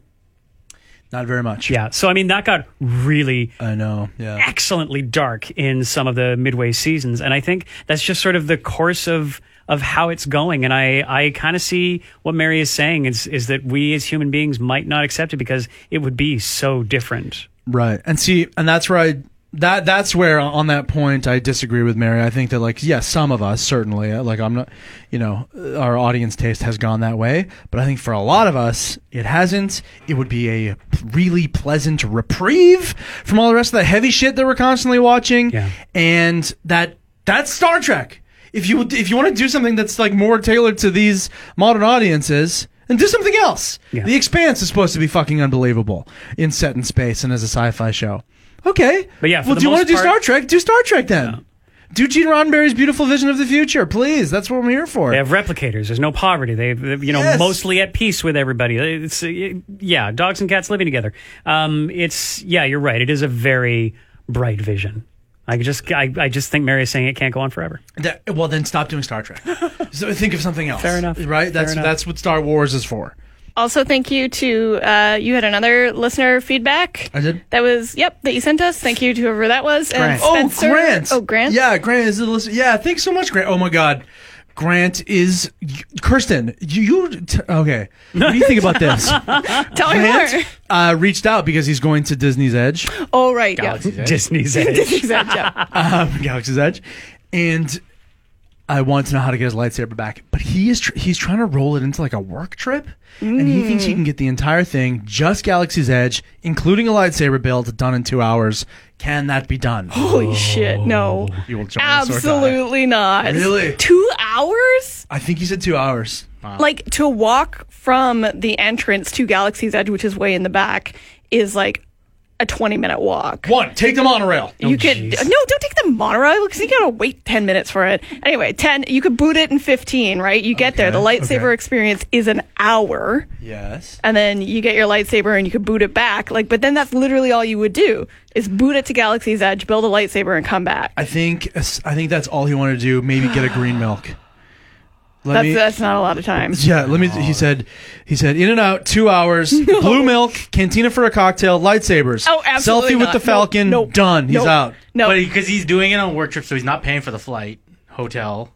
Not very much. yeah so i mean that got really I know. Yeah. excellently dark in some of the midway seasons and i think that's just sort of the course of of how it's going and i i kind of see what mary is saying is is that we as human beings might not accept it because it would be so different Right. And see, and that's where I that that's where on that point I disagree with Mary. I think that like yes, some of us certainly uh, like I'm not, you know, uh, our audience taste has gone that way, but I think for a lot of us it hasn't. It would be a really pleasant reprieve from all the rest of the heavy shit that we're constantly watching, Yeah. and that that's Star Trek. If you if you want to do something that's like more tailored to these modern audiences. And do something else. Yeah. The Expanse is supposed to be fucking unbelievable in set in space and as a sci-fi show. Okay. But yeah, for well, the do you want to do part- Star Trek? Do Star Trek then. Do Gene Roddenberry's beautiful vision of the future, please. That's what I'm here for. They have replicators. There's no poverty. They, they you know, Yes. mostly at peace with everybody. It's uh, yeah, dogs and cats living together. Um, it's yeah, you're right. It is a very bright vision. I just I, I just think Mary is saying it can't go on forever. That- well, then stop doing Star Trek. [LAUGHS] so think of something else. Fair enough. Right? That's that's what Star Wars is for. Also, thank you to uh, you had another listener feedback. I did? That was yep that you sent us. Thank you to whoever that was. And Grant. Spencer, Oh, Grant. Oh, Grant. Yeah, Grant is a listen. Yeah, thanks so much, Grant. Oh my God, Grant is Kirsten. You, you t- okay? What do you think about this? [LAUGHS] Tell me more. Uh, reached out because he's going to Disney's Edge. Oh right, Galaxy's yeah. Edge. [LAUGHS] [LAUGHS] Disney's Edge. Exactly. yeah. um, Galaxy's Edge, and I wanted to know how to get his lightsaber back. But he is tr- he's trying to roll it into like a work trip, and he thinks he can get the entire thing, just Galaxy's Edge, including a lightsaber build, done in two hours. Can that be done? [LAUGHS] Holy shit! No, oh. You will join us or die. absolutely not. Really? Two hours? I think he said two hours. Like to walk from the entrance to Galaxy's Edge, which is way in the back, is like a twenty-minute walk. One, take the monorail. You oh, could jeez. no, don't take the monorail because you gotta wait ten minutes for it. Anyway, ten. You could boot it in fifteen, right? You get there. The Okay, lightsaber okay. experience is an hour, Yes. and then you get your lightsaber and you could boot it back. Like, but then that's literally all you would do is boot it to Galaxy's Edge, build a lightsaber, and come back. I think I think that's all he wanted to do. Maybe get a green milk. Let That's me- that's not a lot of time. Yeah, let me. He said, he said, in and out, two hours, [LAUGHS] blue milk, cantina for a cocktail, lightsabers. Oh, absolutely Selfie with the Falcon, Nope. done. He's Nope. out. No, But because he's doing it on work trip, so he's not paying for the flight, hotel.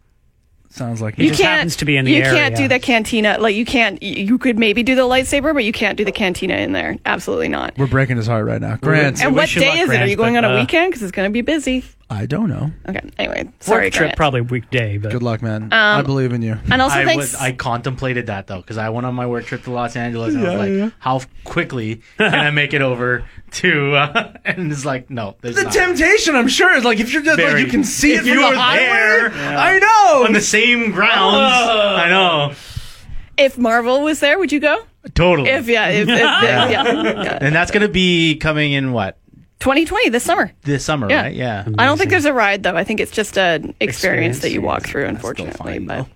Sounds like you just can't. happens to be in the you area. can't do the cantina. Like you can't. You could maybe do the lightsaber, but you can't do the cantina in there. Absolutely not. We're breaking his heart right now. Grant, And what day luck, is it? Are you going but, on a uh, weekend? Because it's going to be busy. I don't know. Okay. Anyway, sorry, Work trip Grant. probably weekday, but Good luck, man. I believe in you. And also, I thanks. was I contemplated that though because I went on my work trip to Los Angeles and I was like, how quickly can I make it over to? Uh, [LAUGHS] and it's like, no, there's The not. temptation, I'm sure, is like if you're just like Very. you can see If it from you the were highway. there, I know. on the same grounds. I know, if Marvel was there, would you go? totally. If yeah, if, if, [LAUGHS] yeah. yeah. and that's gonna be coming in what 2020 this summer. this summer, Yeah. right? Yeah. I don't think there's a ride though. I think it's just an experience, Experience, that you walk through. Unfortunately, fine, but.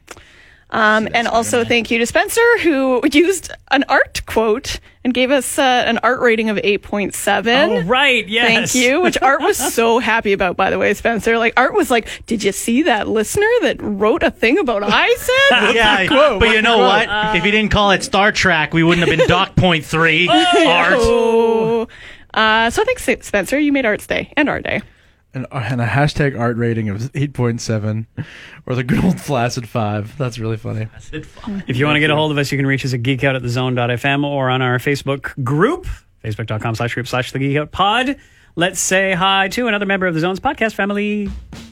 Um, and also thank you to Spencer who used an art quote and gave us uh, an art rating of 8.7. oh right, yes. Thank you, which Art was [LAUGHS] so happy about, by the way, Spencer. Like, Art was like, Did you see that listener that wrote a thing about [LAUGHS] I said? Yeah, but you know what? if he didn't call it Star Trek, we wouldn't have been Dock Point Three. [LAUGHS] Art. Oh. Uh, so thanks, Spencer. You made Art's Day and our day. and, and a hashtag art rating of 8.7 or the good old flaccid 5. That's really funny. If you want to get a hold of us, you can reach us at geekout at the zone.fm or on our Facebook group, facebook.com slash group slash the geekout pod. Let's say hi to another member of the Zone's podcast family.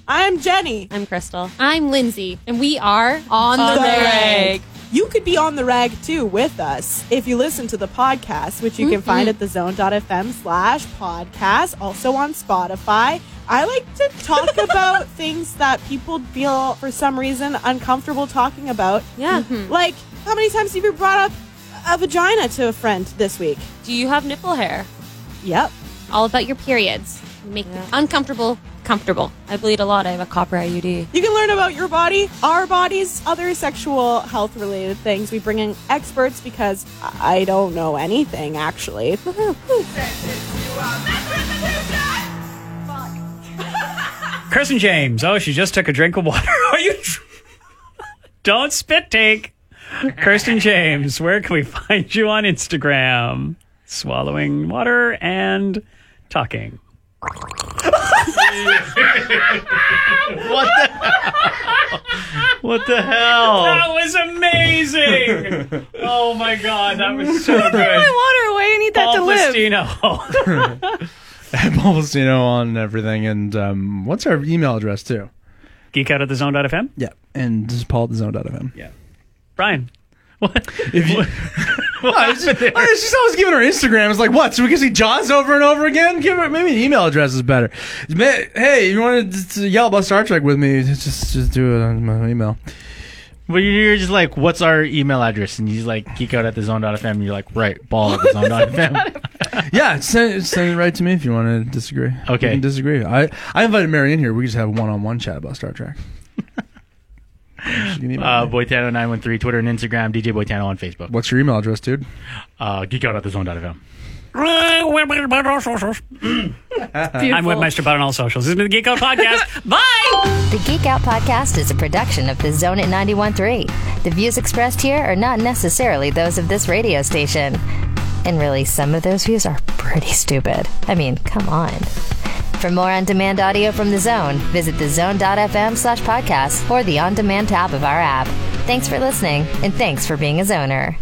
I'm Jenny. I'm Crystal. I'm Lindsay. And we are on, On the, the rag. You could be on the rag too with us if you listen to the podcast, which you can find mm-hmm. at thezone.fm slash podcast, also on Spotify. I like to talk [LAUGHS] about things that people feel for some reason uncomfortable talking about. Yeah. Mm-hmm. Like, how many times have you brought up a vagina to a friend this week? Do you have nipple hair? Yep. All about your periods. Make the uncomfortable comfortable. I bleed a lot. I have a copper IUD. You can learn about your body, our bodies, other sexual health related things. We bring in experts because I don't know anything actually. [LAUGHS] Kirsten James. Oh, she just took a drink of water. [LAUGHS] Are you? Don't spit take. Kirsten James, where can we find you on Instagram? Swallowing water and talking. [LAUGHS] What the? what the hell? That was amazing. oh my god, that was so [LAUGHS] good. My water away. I need that Paul to live. Plastino. at [LAUGHS] Paul Bustino on everything. And um, what's our email address too? Geek out at the zone.fm? Yeah, and this is Paul at the zone.fm. Yeah. Brian. What? If you, I was just, I was just always giving her Instagram. It's like, what? So we can see Jaws over and over again? Give her maybe an email address is better. Hey, you want to, yell about Star Trek with me? Just just do it on my email. Well, you're just like, what's our email address? And he's like, geek out at the zone.fm. And you're like, right, ball at the [LAUGHS] zone.fm. [LAUGHS] yeah, send, send it right to me if you want to disagree. Okay. Disagree. I I invited Mary in here. We just have one on one chat about Star Trek. She can Uh, me. Boytano913, Twitter and Instagram, DJ Boytano on Facebook. What's your email address, dude? Uh, geek out at the zone.fm. I'm Webmaster Bud on all socials. This has been the Geek Out Podcast. [LAUGHS] Bye! The Geek Out Podcast is a production of The Zone at 91.3. The views expressed here are not necessarily those of this radio station. And really, some of those views are pretty stupid. I mean, come on. For more on-demand audio from The Zone, visit thezone.fm slash podcast or the on-demand tab of our app. Thanks for listening, and thanks for being a zoner.